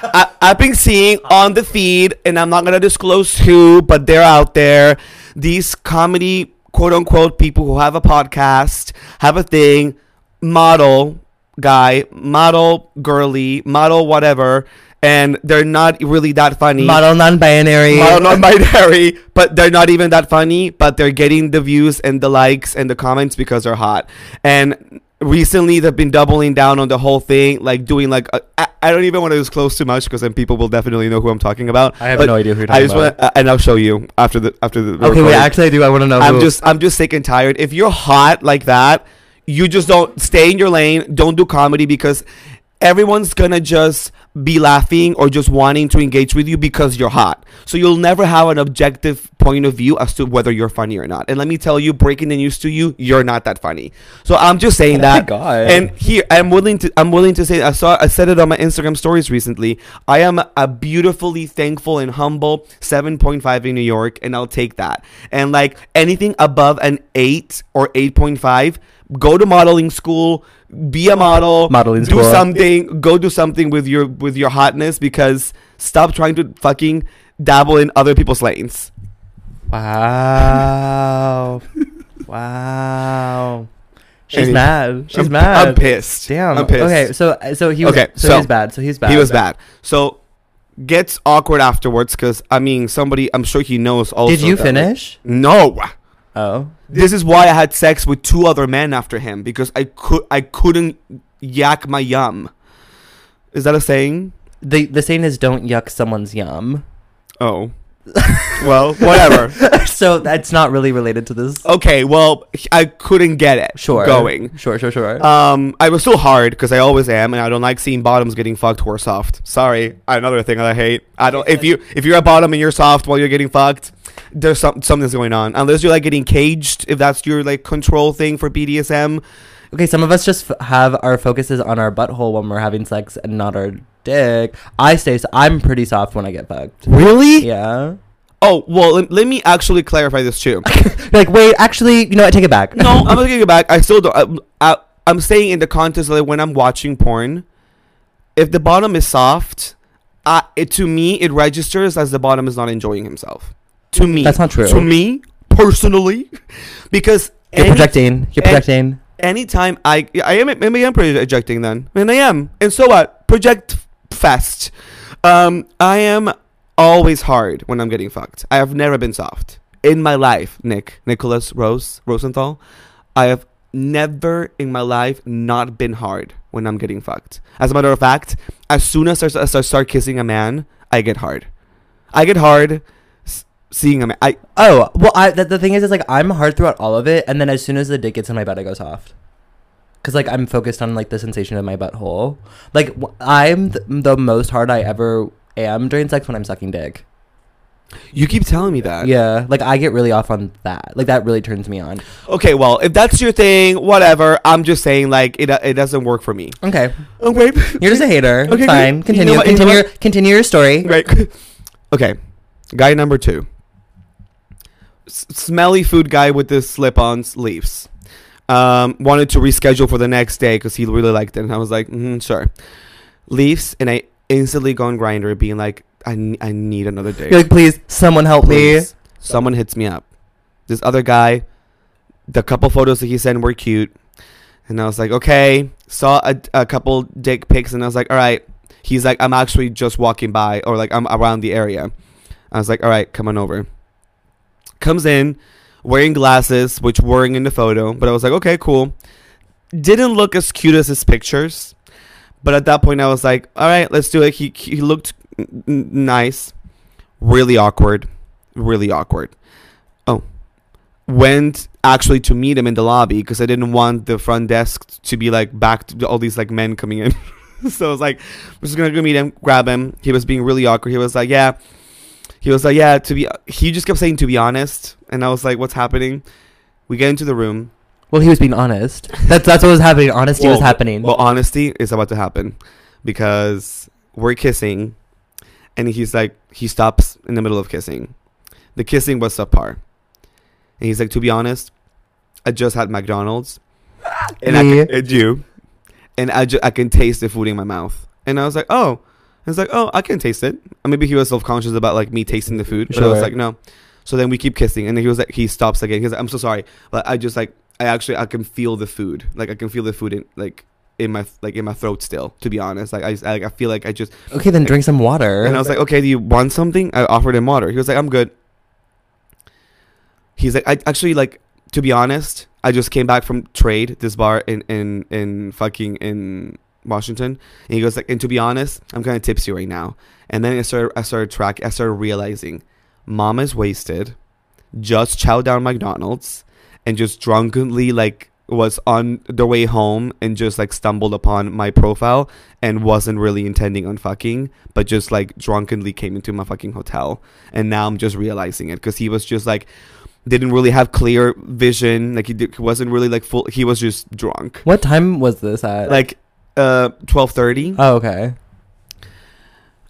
I, I've been seeing on the feed, and I'm not gonna disclose who, but they're out there. These comedy quote unquote people who have a podcast, have a thing, model guy, model girly, model whatever, and they're not really that funny. Model non-binary. Model non-binary, but they're not even that funny. But they're getting the views and the likes and the comments because they're hot. And recently, they've been doubling down on the whole thing, like doing like a, I, I don't even want to disclose too much because then people will definitely know who I'm talking about. I have But no idea who you're I talking just about. want, and I'll show you after the after the. okay, wait. Actually, I do. I want to know. I'm who. just I'm just sick and tired. If you're hot like that, you just don't stay in your lane. Don't do comedy because everyone's gonna just be laughing or just wanting to engage with you because you're hot. So you'll never have an objective point of view as to whether you're funny or not. And let me tell you, breaking the news to you, you're not that funny. So I'm just saying Oh that. God. And here I'm willing to I'm willing to say I saw I said it on my Instagram stories recently. I am a beautifully thankful and humble 7.5 in New York and I'll take that. And like anything above an 8 or 8.5, go to modeling school, be a model, Modeling do something, go do something with your with your hotness because stop trying to fucking dabble in other people's lanes. Wow. wow. She's mad. She's I'm, mad. I'm pissed. Damn. I'm pissed. Okay, so so he was Okay, so, so he's bad. So he's bad. He was bad. So gets awkward afterwards because I mean somebody I'm sure he knows also. Did you that, like- finish? no. Oh. This is why I had sex with two other men after him because I could I couldn't yak my yum. Is that a saying? The the saying is don't yuck someone's yum. Oh. well, whatever. so that's not really related to this. Okay, well, I couldn't get it Sure. going. Sure, sure, sure. Um, I was still hard because I always am, and I don't like seeing bottoms getting fucked who are soft. Sorry, another thing that I hate. I don't. If you if you're a bottom and you're soft while you're getting fucked, there's some something's going on. Unless you're like getting caged, if that's your like control thing for BDSM. okay, some of us just f- have our focuses on our butthole when we're having sex and not our dick. I stay. I'm pretty soft when I get fucked. Really? Yeah. Oh well, let, let me actually clarify this too. Like, wait, actually, you know what? Take it back. no, I'm gonna take it back. I still don't. I, I, I'm saying in the context of like when I'm watching porn, if the bottom is soft, uh, it to me it registers as the bottom is not enjoying himself. To me, That's not true. To me personally, because You're any- projecting. You're projecting. anytime I I am maybe I'm projecting then, and I am, and so what? Project fest. Um, I am always hard when I'm getting fucked. I have never been soft in my life. Nick Nicholas Rose Rosenthal. I have never in my life not been hard when I'm getting fucked. As a matter of fact, as soon as I start, as I start kissing a man, I get hard. I get hard seeing a man. I Oh well, I the, the thing is, is like I'm hard throughout all of it, and then as soon as the dick gets in my butt, I go soft. Cause like I'm focused on like the sensation of my butthole. Like I'm th- the most hard I ever am during sex when I'm sucking dick. you keep telling me that. Yeah, like I get really off on that. Like that really turns me on. Okay, well, if that's your thing, whatever. I'm just saying, like, it it doesn't work for me. Okay, oh, Okay. you're just a hater. Okay, fine. good. You Continue. know what- you know continue. continue your story. right. Okay. Guy number two. S- smelly food guy with the slip-ons leaves. Um, wanted to reschedule for the next day because he really liked it, and I was like, mm, sure. Leaves, and I instantly go on Grindr, being like, I, I need another day. You're like, please, someone help Please. Someone hits me up. This other guy, the couple photos that he sent were cute. And I was like, okay. Saw a, a couple dick pics and I was like, all right. He's like, I'm actually just walking by or like I'm around the area. I was like, all right, come on over. Comes in wearing glasses, which weren't in the photo, but I was like, okay, cool. Didn't look as cute as his pictures. But at that point, I was like, all right, let's do it. He, he looked n- nice. Really awkward really awkward. Oh, went actually to meet him in the lobby because I didn't want the front desk to be like back to all these like men coming in. so I was like, I'm just gonna go meet him, grab him. He was being really awkward. He was like, yeah. He was like, yeah. To be, he just kept saying to be honest, and I was like, what's happening? We get into the room. Well, he was being honest. That's that's what was happening. Honesty was happening. Well, honesty is about to happen because we're kissing, and he's like, he stops in the middle of kissing. The kissing was subpar, and he's like, to be honest, I just had McDonald's, and I can, and you, and I ju- I can taste the food in my mouth, and I was like, oh, I was like, oh, I can taste it. And maybe he was self conscious about like me tasting the food, but I was like, no. So then we keep kissing, and then he was like, he stops again. He's like, I'm so sorry, but I just like, I actually I can feel the food, like I can feel the food in like in my like in my throat still. To be honest, like I just, I, I feel like I just okay, then drink some water. and I was like, okay, do you want something? I offered him water. He was like, I'm good. He's like, I actually like to be honest, I just came back from trade this bar in in in fucking in Washington, and he goes like, and to be honest, I'm kind of tipsy right now. And then I started I started track I started realizing, mom is wasted, just chow down McDonald's, and just drunkenly like was on the way home and just like stumbled upon my profile and wasn't really intending on fucking, but just like drunkenly came into my fucking hotel. And now I'm just realizing it because he was just like, didn't really have clear vision. Like he, did, he wasn't really like full. He was just drunk. what time was this at? Like, uh, twelve thirty. oh, okay.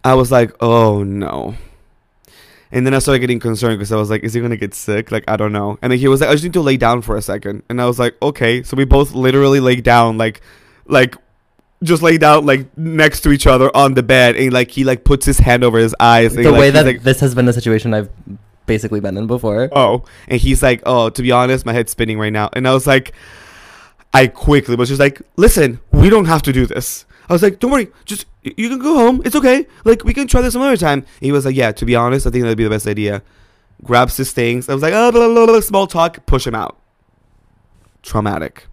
I was like, oh no. And then I started getting concerned because I was like, is he gonna get sick? Like, I don't know. And then he was like, I just need to lay down for a second. And I was like, okay. So we both literally lay down, like, like, just lay down like next to each other on the bed, and like he like puts his hand over his eyes. And, The like, way that like, this has been a situation I've basically been in before. oh, and he's like, oh, to be honest, my head's spinning right now. And I was like, I quickly was just like, listen, we don't have to do this. I was like, don't worry, just you can go home. It's okay. Like we can try this another other time. he was like, yeah, to be honest, I think that'd be the best idea. Grabs his things. I was like, oh, blah, blah, blah, small talk. Push him out. Traumatic.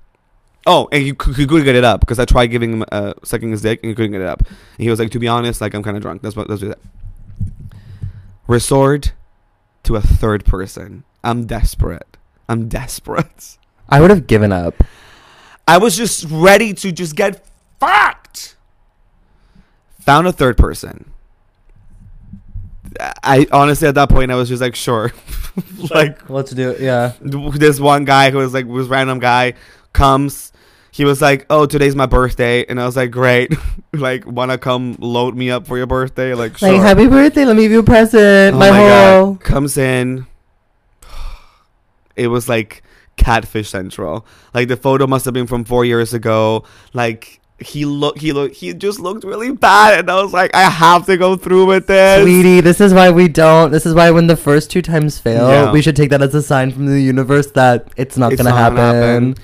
Oh, and he couldn't get it up because I tried giving him uh, sucking his dick and he couldn't get it up. And he was like, to be honest, like I'm kind of drunk. That's what. Let's do that. Resort to a third person. I'm desperate. I'm desperate. I would have given up. I was just ready to just get fucked. Found a third person. I honestly at that point I was just like sure, like Let's do it. Yeah. this one guy who was like was random guy comes. He was like, "Oh, today's my birthday," and I was like, "Great, like, wanna come load me up for your birthday?" Like, sure. Like, happy birthday. Let me give you a present. Oh my, my whole. God. Comes in. It was like catfish central. Like the photo must have been from four years ago. Like he looked he looked he just looked really bad and I was like, I have to go through with this. Sweetie, this is why we don't. This is why when the first two times fail, Yeah. we should take that as a sign from the universe that it's not It's gonna not happen. gonna happen.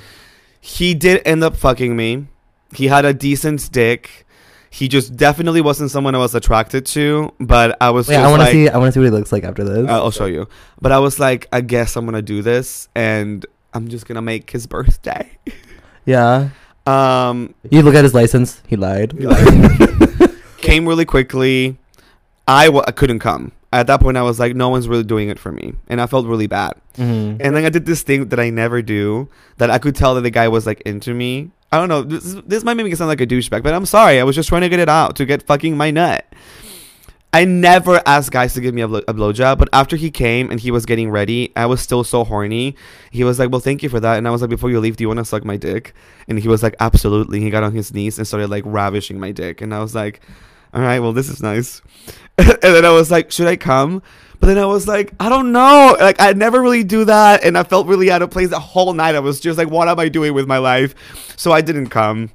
He did end up fucking me. He had a decent dick. He just definitely wasn't someone I was attracted to, but I was Wait, just I want to like, see. I want to see what he looks like after this. Uh, I'll show you. But I was like, I guess I'm gonna do this, and I'm just gonna make his birthday. yeah, Um, you look at his license. He lied. He lied. came really quickly. I w- I couldn't come at that point. I was like, no one's really doing it for me, and I felt really bad. Mhm. And then I did this thing that I never do. That I could tell that the guy was like into me. I don't know. This, this might make me sound like a douchebag, but I'm sorry. I was just trying to get it out to get fucking my nut. I never asked guys to give me a, blow, a blowjob, but after he came and he was getting ready, I was still so horny. He was like, "Well, thank you for that," and I was like, "Before you leave, do you want to suck my dick?" And he was like, "Absolutely." He got on his knees and started like ravishing my dick, and I was like, "All right, well, this is nice." and then I was like, "Should I come?" But then I was like, I don't know. Like I never really do that, and I felt really out of place the whole night. I was just like, what am I doing with my life? So I didn't come.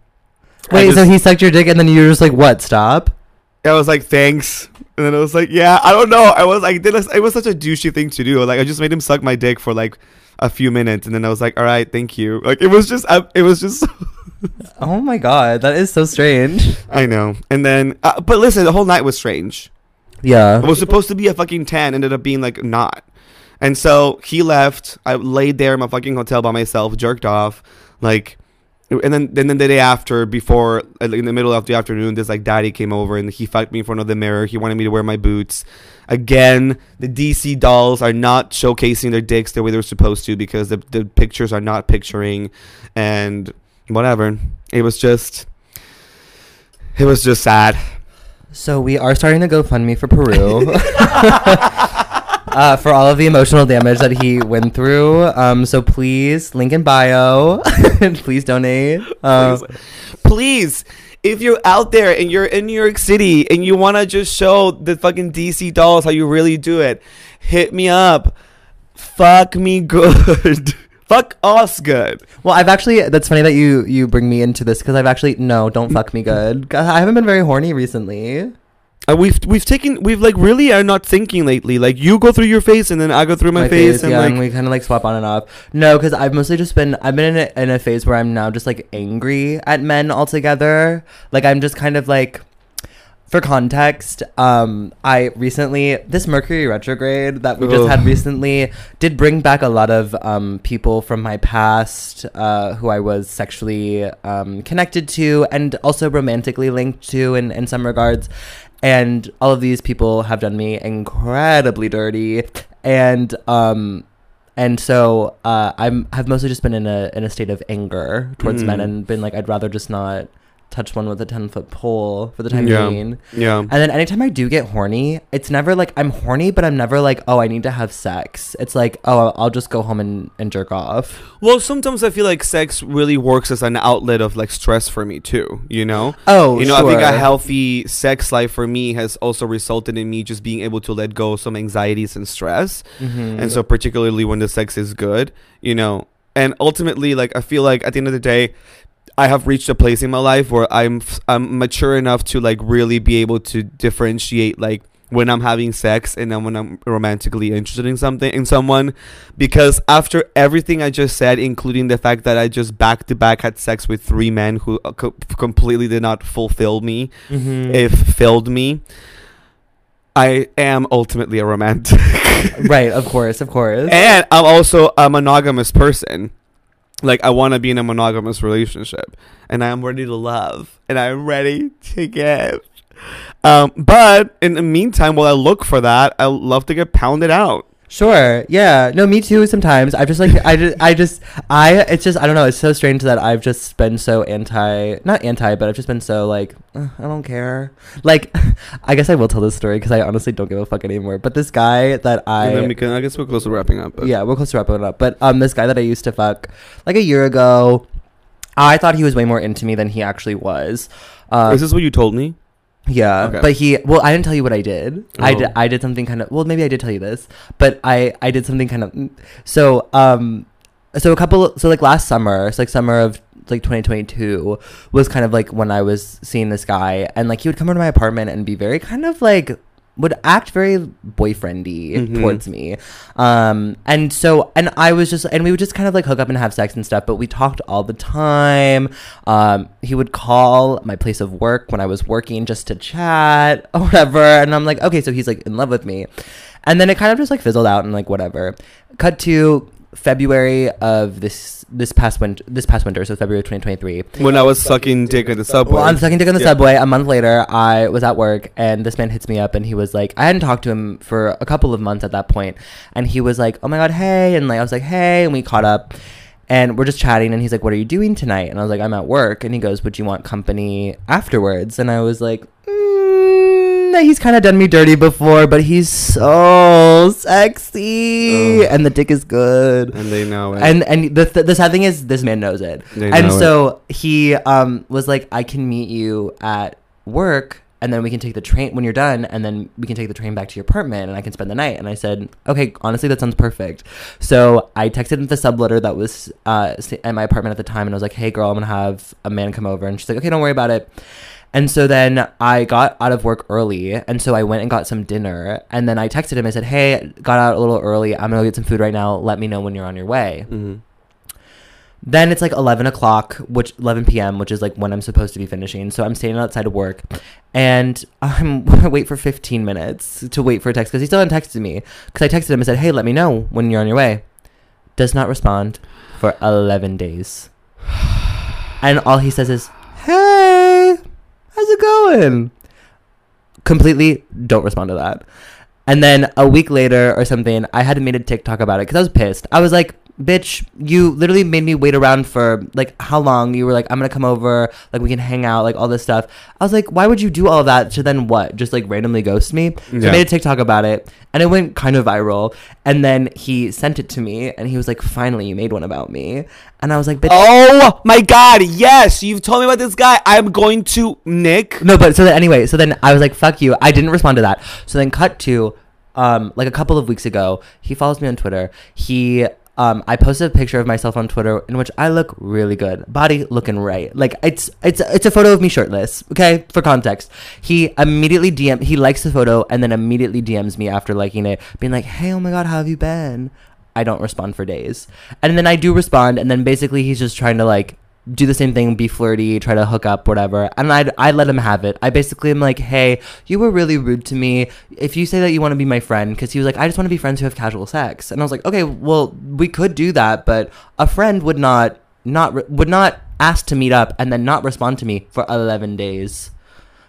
Wait, so he sucked your dick, and then you were just like, "What? Stop." I was like, thanks. And then I was like, yeah, I don't know. I was like, did it was such a douchey thing to do. Like, I just made him suck my dick for like a few minutes, and then I was like, all right, thank you. Like, it was just, it was just, Oh my god, that is so strange. I know. And then, uh, but listen, the whole night was strange. Yeah. It was supposed to be a fucking 10, ended up being like not. And so he left. I laid there in my fucking hotel by myself, jerked off, like, and then then the day after, before in the middle of the afternoon, this like daddy came over and he fucked me in front of the mirror. He wanted me to wear my boots. Again, the DC dolls are not showcasing their dicks the way they're supposed to because the the pictures are not picturing, and whatever. It was just, it was just sad. So we are starting to GoFundMe for Peru. Uh, for all of the emotional damage that he went through. Um, so please, link in bio. please donate. Uh, please if you're out there and you're in new york city and you want to just show the fucking dc dolls how you really do it hit me up fuck me good fuck us good well, I've actually. That's funny that you you bring me into this because I've actually no, don't fuck me good. I haven't been very horny recently. Uh, we've we've taken we've like really are not thinking lately like you go through your face and then i go through my, face, and yeah, like and we kind of like swap on and off. No, because I've mostly just been I've been in a, in a phase where I'm now just like angry at men altogether. Like I'm just kind of like. For context, um, I recently this Mercury retrograde that we just had recently did bring back a lot of um, people from my past uh, who I was sexually um, connected to and also romantically linked to in, in some regards. And all of these people have done me incredibly dirty. And um, and so uh, I'm have mostly just been in a in a state of anger towards men Mm. and been like I'd rather just not touch one with a ten foot pole for the time Yeah. being. yeah And then anytime I do get horny, it's never like I'm horny, but I'm never like, oh, I need to have sex. It's like, oh, I'll just go home and, and jerk off. well sometimes i feel like sex really works as an outlet of like stress for me too you know Oh, you know, I think a healthy sex life for me has also resulted in me just being able to let go of some anxieties and stress. Mhm. And so, particularly when the sex is good, you know, and ultimately, like, I feel like at the end of the day, I have reached a place in my life where I'm I'm mature enough to like really be able to differentiate like when I'm having sex and then when I'm romantically interested in something in someone because after everything I just said including the fact that I just back to back had sex with three men who uh, co- completely did not fulfill me Mhm. if filled me I am ultimately a romantic right, of course, of course. and I'm also a monogamous person. Like I want to be in a monogamous relationship, and I'm ready to love, and I'm ready to give. Um, but in the meantime, while I look for that, I love to get pounded out. Sure. Yeah. No, me too. Sometimes I just like I just I just I it's just I don't know. It's so strange that I've just been so anti, not anti, but I've just been so like "Uh, I don't care. Like I guess I will tell this story because I honestly don't give a fuck anymore. But this guy that I and then we can, I guess we're close to wrapping up. But yeah, we're close to wrapping it up. But um, this guy that I used to fuck like a year ago, I thought he was way more into me than he actually was. Uh, is this what you told me? Yeah, Okay. but he well, I didn't tell you what I did. I Oh. did I did something kind of well, maybe I did tell you this, but I I did something kind of so um so a couple so like last summer, it's like summer of like 2022 was kind of like when I was seeing this guy, and like he would come into my apartment and be very kind of like would act very boyfriendy Mhm. towards me. Um, and so, and I was just, and we would just kind of like hook up and have sex and stuff, but we talked all the time. Um, he would call my place of work when I was working just to chat or whatever. And I'm like, okay, so he's like in love with me. And then it kind of just like fizzled out and like whatever. Cut to February of this this past winter this past winter, so February 2023. When I was sucking dick at the subway. Well, I'm sucking dick on the Yeah. subway. A month later, I was at work, and this man hits me up, and he was like, I hadn't talked to him for a couple of months at that point, and he was like, Oh my god, hey, and like I was like, Hey, and we caught up, and we're just chatting, and he's like, What are you doing tonight? And I was like, I'm at work, and he goes, Would you want company afterwards? And I was like, mm, He's kind of done me dirty before, but he's so sexy, Ugh. and the dick is good. And they know it. and and the, the, the sad thing is this man knows it. They and know so he um was like i can meet you at work and then we can take the train when you're done and then we can take the train back to your apartment and i can spend the night. And i said okay honestly that sounds perfect. So i texted him the subletter that was uh at my apartment at the time and i was like hey girl i'm gonna have a man come over. And she's like okay don't worry about it and so then I got out of work early, and so I went and got some dinner. And then I texted him. I said, "Hey, got out a little early. I'm gonna get some food right now. Let me know when you're on your way." Mhm. Then it's like 11 o'clock, which 11 p.m., which is like when I'm supposed to be finishing. So I'm standing outside of work, and I'm wait for 15 minutes to wait for a text because he still hadn't texted me. Because I texted him and said, "Hey, let me know when you're on your way." Does not respond for 11 days, and all he says is, "Hey, how's it going?" Completely don't respond to that. And then a week later or something, I had made a TikTok about it because I was pissed. I was like, bitch, you literally made me wait around for like how long? You were like, I'm gonna come over, like we can hang out, like all this stuff. I was like, why would you do all that to then what? Just like randomly ghost me? So Yeah. I made a TikTok about it and it went kind of viral. And then he sent it to me and he was like, finally, you made one about me. And I was like, bitch. Oh my god, yes! You've told me about this guy. I'm going to Nick. No, but so then anyway, so then I was like, "Fuck you!" I didn't respond to that. So then, cut to, um, like a couple of weeks ago, he follows me on Twitter. He, um, I posted a picture of myself on Twitter in which I look really good, body looking right. Like it's it's it's a photo of me shirtless. Okay, for context, he immediately DM he likes the photo and then immediately DMs me after liking it, being like, "Hey, oh my god, how have you been?" I don't respond for days, and then I do respond, and then basically he's just trying to like do the same thing, be flirty, try to hook up, whatever. And I, I let him have it. I basically am like, hey, you were really rude to me. If you say that you want to be my friend, because he was like, I just want to be friends who have casual sex. And I was like, okay, well, we could do that, but a friend would not, not, re- would not ask to meet up and then not respond to me for 11 days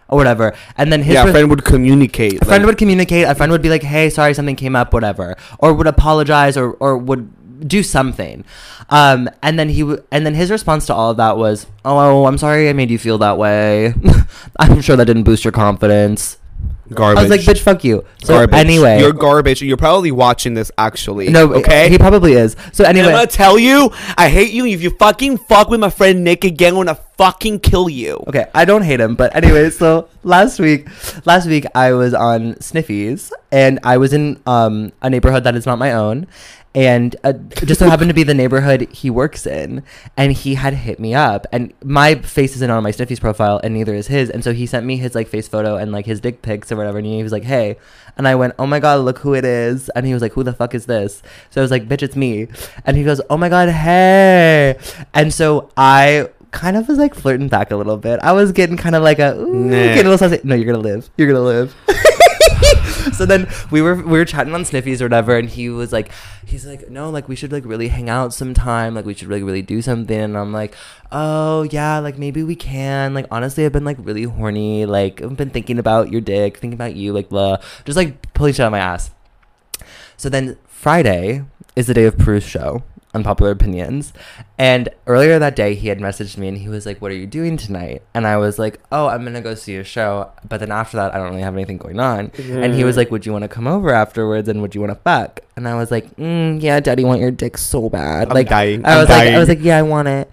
or whatever. And then his yeah, a friend would communicate. a friend like- would communicate. A friend would be like, "Hey, sorry, something came up, whatever," or would apologize, or or would do something. Um, and then he w- and then his response to all of that was, "Oh, I'm sorry, I made you feel that way. I'm sure that didn't boost your confidence." garbage. I was like, "Bitch, fuck you." So garbage. anyway, you're garbage. You're probably watching this actually. no, okay. he probably is. So And I'm gonna tell you, I hate you. If you fucking fuck with my friend Nick again, I'm gonna fucking kill you. Okay, I don't hate him, but anyway, so last week, last week I was on Sniffies, and I was in um, a neighborhood that is not my own, and uh, just so happened to be the neighborhood he works in, and he had hit me up, and my face isn't on my Sniffies profile, and neither is his, and so he sent me his like face photo and like his dick pics or whatever, and he was like, "Hey," and I went, "Oh my god, look who it is," and he was like, "Who the fuck is this?" So I was like, "Bitch, it's me," and he goes, "Oh my god, hey," and so I kind of was like flirting back a little bit. I was getting kind of like a ooh, Nah. getting a little sassy. No, you're gonna live. You're gonna live. so then we were we were chatting on Sniffies or whatever, and he was like, he's like, no, like we should like really hang out sometime. Like we should like really do something. And I'm like, oh yeah, like maybe we can. Like honestly, I've been like really horny. Like I've been thinking about your dick, thinking about you, like blah, just like pulling shit out of my ass. So then Friday is the day of Peru's show, Unpopular Opinions. And earlier that day, he had messaged me and he was like, What are you doing tonight? And I was like, Oh, I'm going to go see a show. But then after that, I don't really have anything going on. And he was like, Would you want to come over afterwards and would you want to fuck? And I was like, mm, Yeah, daddy, want your dick so bad. I'm like, dying. I I'm was like, I was like, Yeah, I want it.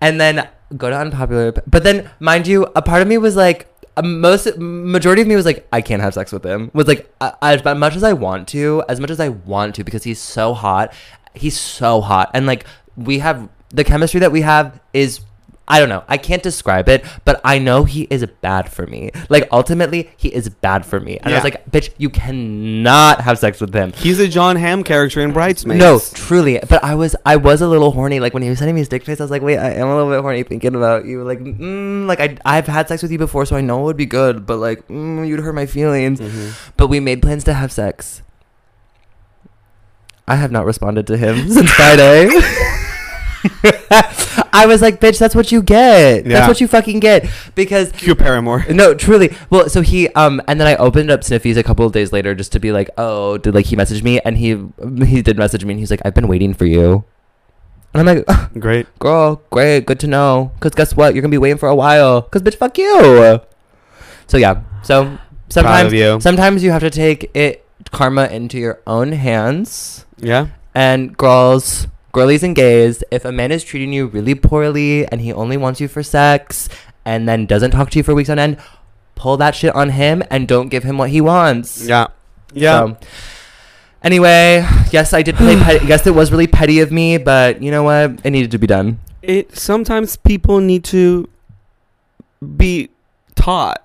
And then go to Unpopular. But then, mind you, a part of me was like, most majority of me was like I can't have sex with him. Was like I, as much as I want to, as much as I want to, because he's so hot. He's so hot, and like we have the chemistry that we have is I don't know. I can't describe it, but I know he is bad for me. Like ultimately, he is bad for me. And I was like, bitch, you cannot have sex with him. He's a Jon Hamm character in Bridesmaids. No, truly. But I was I was a little horny. Like when he was sending me his dick pics, I was like, wait, I am a little bit horny thinking about you. Like, mm, like I I've had sex with you before, so I know it would be good. But like, mm, you'd hurt my feelings. Mhm. But we made plans to have sex. I have not responded to him since Friday. I was like, bitch, that's what you get. Yeah. That's what you fucking get. Because Cue Paramore. no, truly. Well, so he um and then I opened up Sniffies a couple of days later just to be like, oh, did like he message me? And he he did message me and he's like, I've been waiting for you. And I'm like, Great. girl, great, good to know. Cause guess what? You're gonna be waiting for a while. Cause bitch, fuck you. So yeah. So sometimes you. sometimes you have to take it karma into your own hands. Yeah. And girls, girlies and gays, if a man is treating you really poorly and he only wants you for sex and then doesn't talk to you for weeks on end, pull that shit on him and don't give him what he wants. Yeah. Yeah. So, anyway, yes, I did play petty. Yes, it was really petty of me, but you know what? It needed to be done. it sometimes people need to be taught.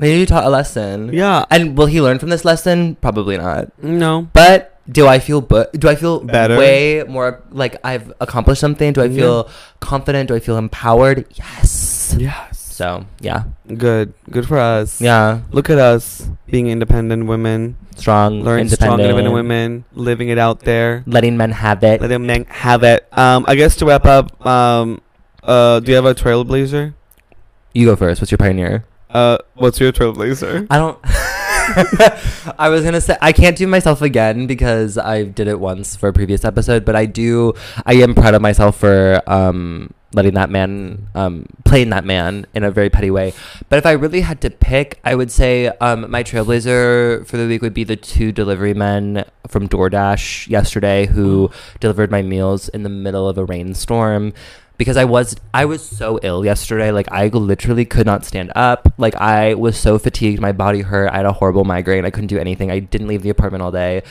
They need to taught a lesson. Yeah. And will he learn from this lesson? Probably not. No. But do I feel bu- do I feel Better? way more like I've accomplished something? Do I Yeah. feel confident? Do I feel empowered? Yes. Yes. So yeah, Good. Good for us. yeah, Look at us being independent women, strong, learning strong independent women, living it out there. letting men have it. Let them men have it. Um, I guess to wrap up, um, uh, do you have a trailblazer? You go first. What's your pioneer? Uh, what's your trailblazer? I don't. I was gonna say I can't do myself again because I did it once for a previous episode, but I do. I am proud of myself for um, letting that man um, playing that man in a very petty way. But if I really had to pick, I would say um, my trailblazer for the week would be the two delivery men from DoorDash yesterday who delivered my meals in the middle of a rainstorm because I was I was so ill yesterday. Like I literally could not stand up. Like I was so fatigued. My body hurt. I had a horrible migraine. I couldn't do anything. I didn't leave the apartment all day.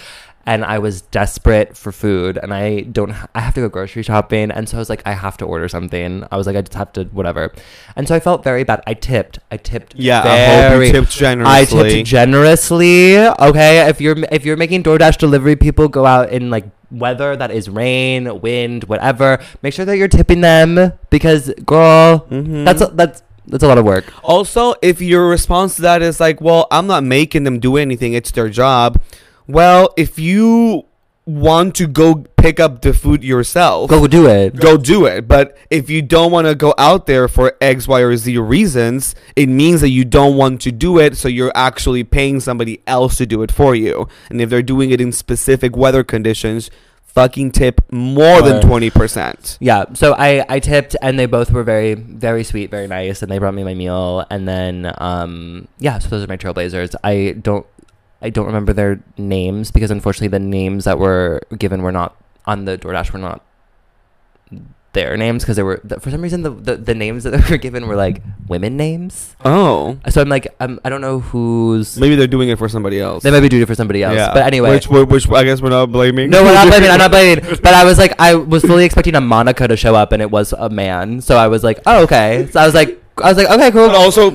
And I was desperate for food, and I don't. I have to go grocery shopping, and so I was like, I have to order something. I was like, I just have to whatever, and so I felt very bad. I tipped. I tipped. Yeah, I very- you tipped generously. I tipped generously. Okay, if you're if you're making DoorDash delivery, people go out in like weather that is rain, wind, whatever. Make sure that you're tipping them because, girl, Mhm. that's a, that's that's a lot of work. Also, if your response to that is like, well, I'm not making them do anything, it's their job. Well, if you want to go pick up the food yourself, Go do it. go do it. But if you don't want to go out there for X, Y, or Z reasons, it means that you don't want to do it. So you're actually paying somebody else to do it for you. And if they're doing it in specific weather conditions, fucking tip more than 20%. Yeah, so I, I tipped and they both were very very sweet, very nice, and they brought me my meal. And then um yeah, so those are my trailblazers. I don't I don't remember their names because unfortunately the names that were given were not on the DoorDash were not their names because they were for some reason the, the the names that they were given were like women names. Oh. So I'm like um, I don't know who's Maybe they're doing it for somebody else. they might be doing it for somebody else. Yeah. But anyway, which, which, which I guess we're not blaming. no, we're not blaming. I'm not blaming. But I was like, I was fully expecting a Monica to show up, and it was a man. So I was like, oh, okay. So I was like, I was like, okay, cool. But also,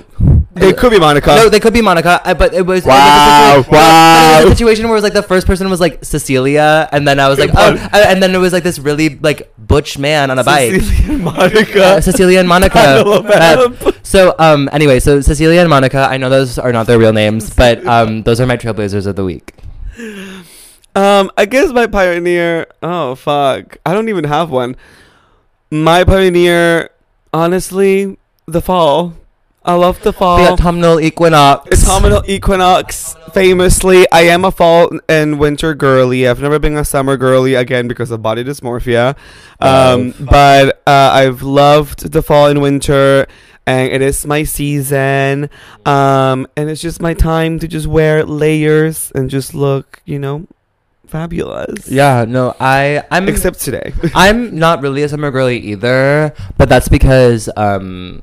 they could be Monica. No, they could be Monica, I- but it was. it was a Wow, situa- it was a situation where it was like the first person was like Cecilia, and then I was like, oh, and and then it was like this really like butch man on a bike. Cecilia and Monica. Uh, Cecilia and Monica. Uh, so um anyway, so Cecilia and Monica, I know those are not their real names, but um those are my trailblazers of the week. Um, I guess my pioneer. Oh fuck, I don't even have one. My pioneer, honestly, the fall. I love the fall. The autumnal equinox. Autumnal equinox. Famously, I am a fall and winter girly. I've never been a summer girly again because of body dysmorphia. Um, Love. but uh, I've loved the fall and winter, and it is my season. Um, and it's just my time to just wear layers and just look, you know, fabulous. Yeah, no, I I'm Except today. I'm not really a summer girly either, but that's because um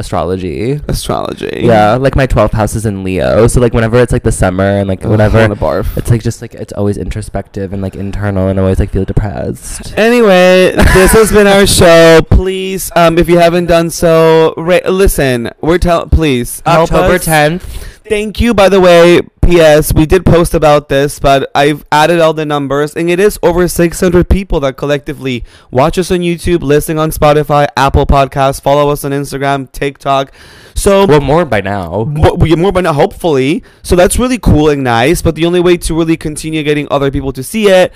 astrology. Astrology. Yeah, like my 12th house is in Leo. So like whenever it's like the summer and like Ugh, whenever wanna barf. it's like just like it's always introspective and like internal and always like feel depressed. Anyway, this has been our show. Please, um, if you haven't done so, ra- listen. We're tell. Please, help October us. 10th. Thank you, by the way. P.S. We did post about this, but I've added all the numbers, and it is over 600 people that collectively watch us on YouTube, listen on Spotify, Apple Podcasts, follow us on Instagram, TikTok. So Well, more by now. We more by now, hopefully. So that's really cool and nice. But the only way to really continue getting other people to see it,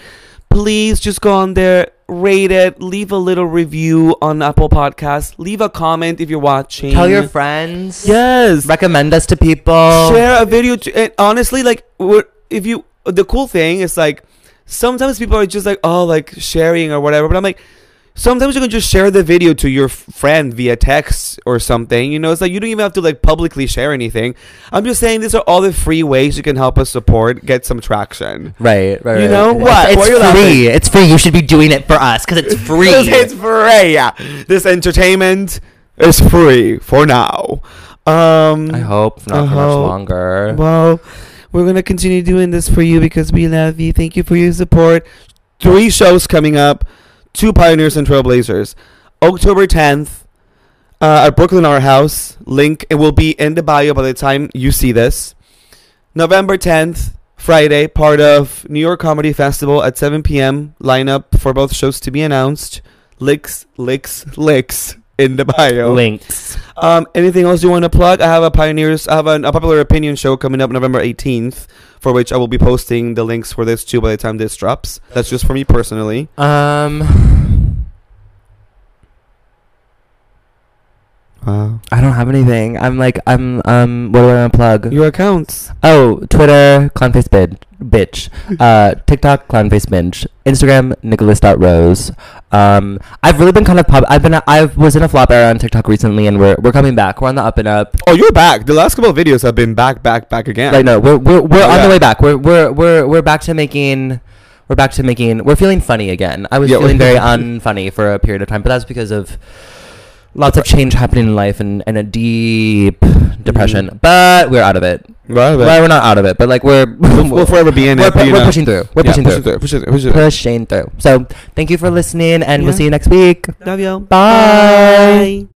please just go on there, rate it, leave a little review on Apple Podcasts, leave a comment if you're watching. Tell your friends. yes, Recommend us to people. share a video. To, and honestly, like if you, the cool thing is like sometimes people are just like oh like sharing or whatever, but I'm like. Sometimes you can just share the video to your friend via text or something. You know, it's like you don't even have to like publicly share anything. I'm just saying these are all the free ways you can help us support, get some traction. Right, right. You know It's- what? It's free. It's free. You should be doing it for us because it's free. it's free. Yeah. This entertainment is free for now. Um, I hope not I for much longer. Well, we're gonna continue doing this for you because we love you. Thank you for your support. Three shows coming up. Two pioneers and trailblazers. October 10th uh, at Brooklyn Art Haus. Link it will be in the bio by the time you see this. November 10th, Friday, part of New York Comedy Festival at 7 p.m. Lineup for both shows to be announced. Licks, licks, licks in the bio. Links. Um, anything else you want to plug? I have a pioneers. I have an, a popular opinion show coming up November 18th, for which I will be posting the links for this too by the time this drops. That's just for me personally. Um, Wow. I don't have anything. I'm like, I'm um. What do I want to plug? Your accounts. Oh, Twitter, clownface bid, bitch. Uh, TikTok, clownface binge. Instagram, nicholas.rose. Um, I've really been kind of pub. I've been. I was in a flop era on TikTok recently, and we're we're coming back. We're on the up and up. Oh, you're back. The last couple of videos have been back, back, back again. Like no, we're we're we're Oh, on yeah. the way back. We're we're we're we're back to making. We're back to making. We're feeling funny again. I was Yeah, feeling very unfunny for a period of time, but that's because of lots of change happening in life and, and a deep depression. Mm-hmm. But we're out of it. Right, Well, we're not out of it, but like we're we'll, we'll forever be in we're, it. but, pu- we're pushing through. We're Yeah, pushing pushing through. through. Pushing through. Pushing through. Pushing through. So thank you for listening, and Yeah. we'll see you next week. Love you. Bye.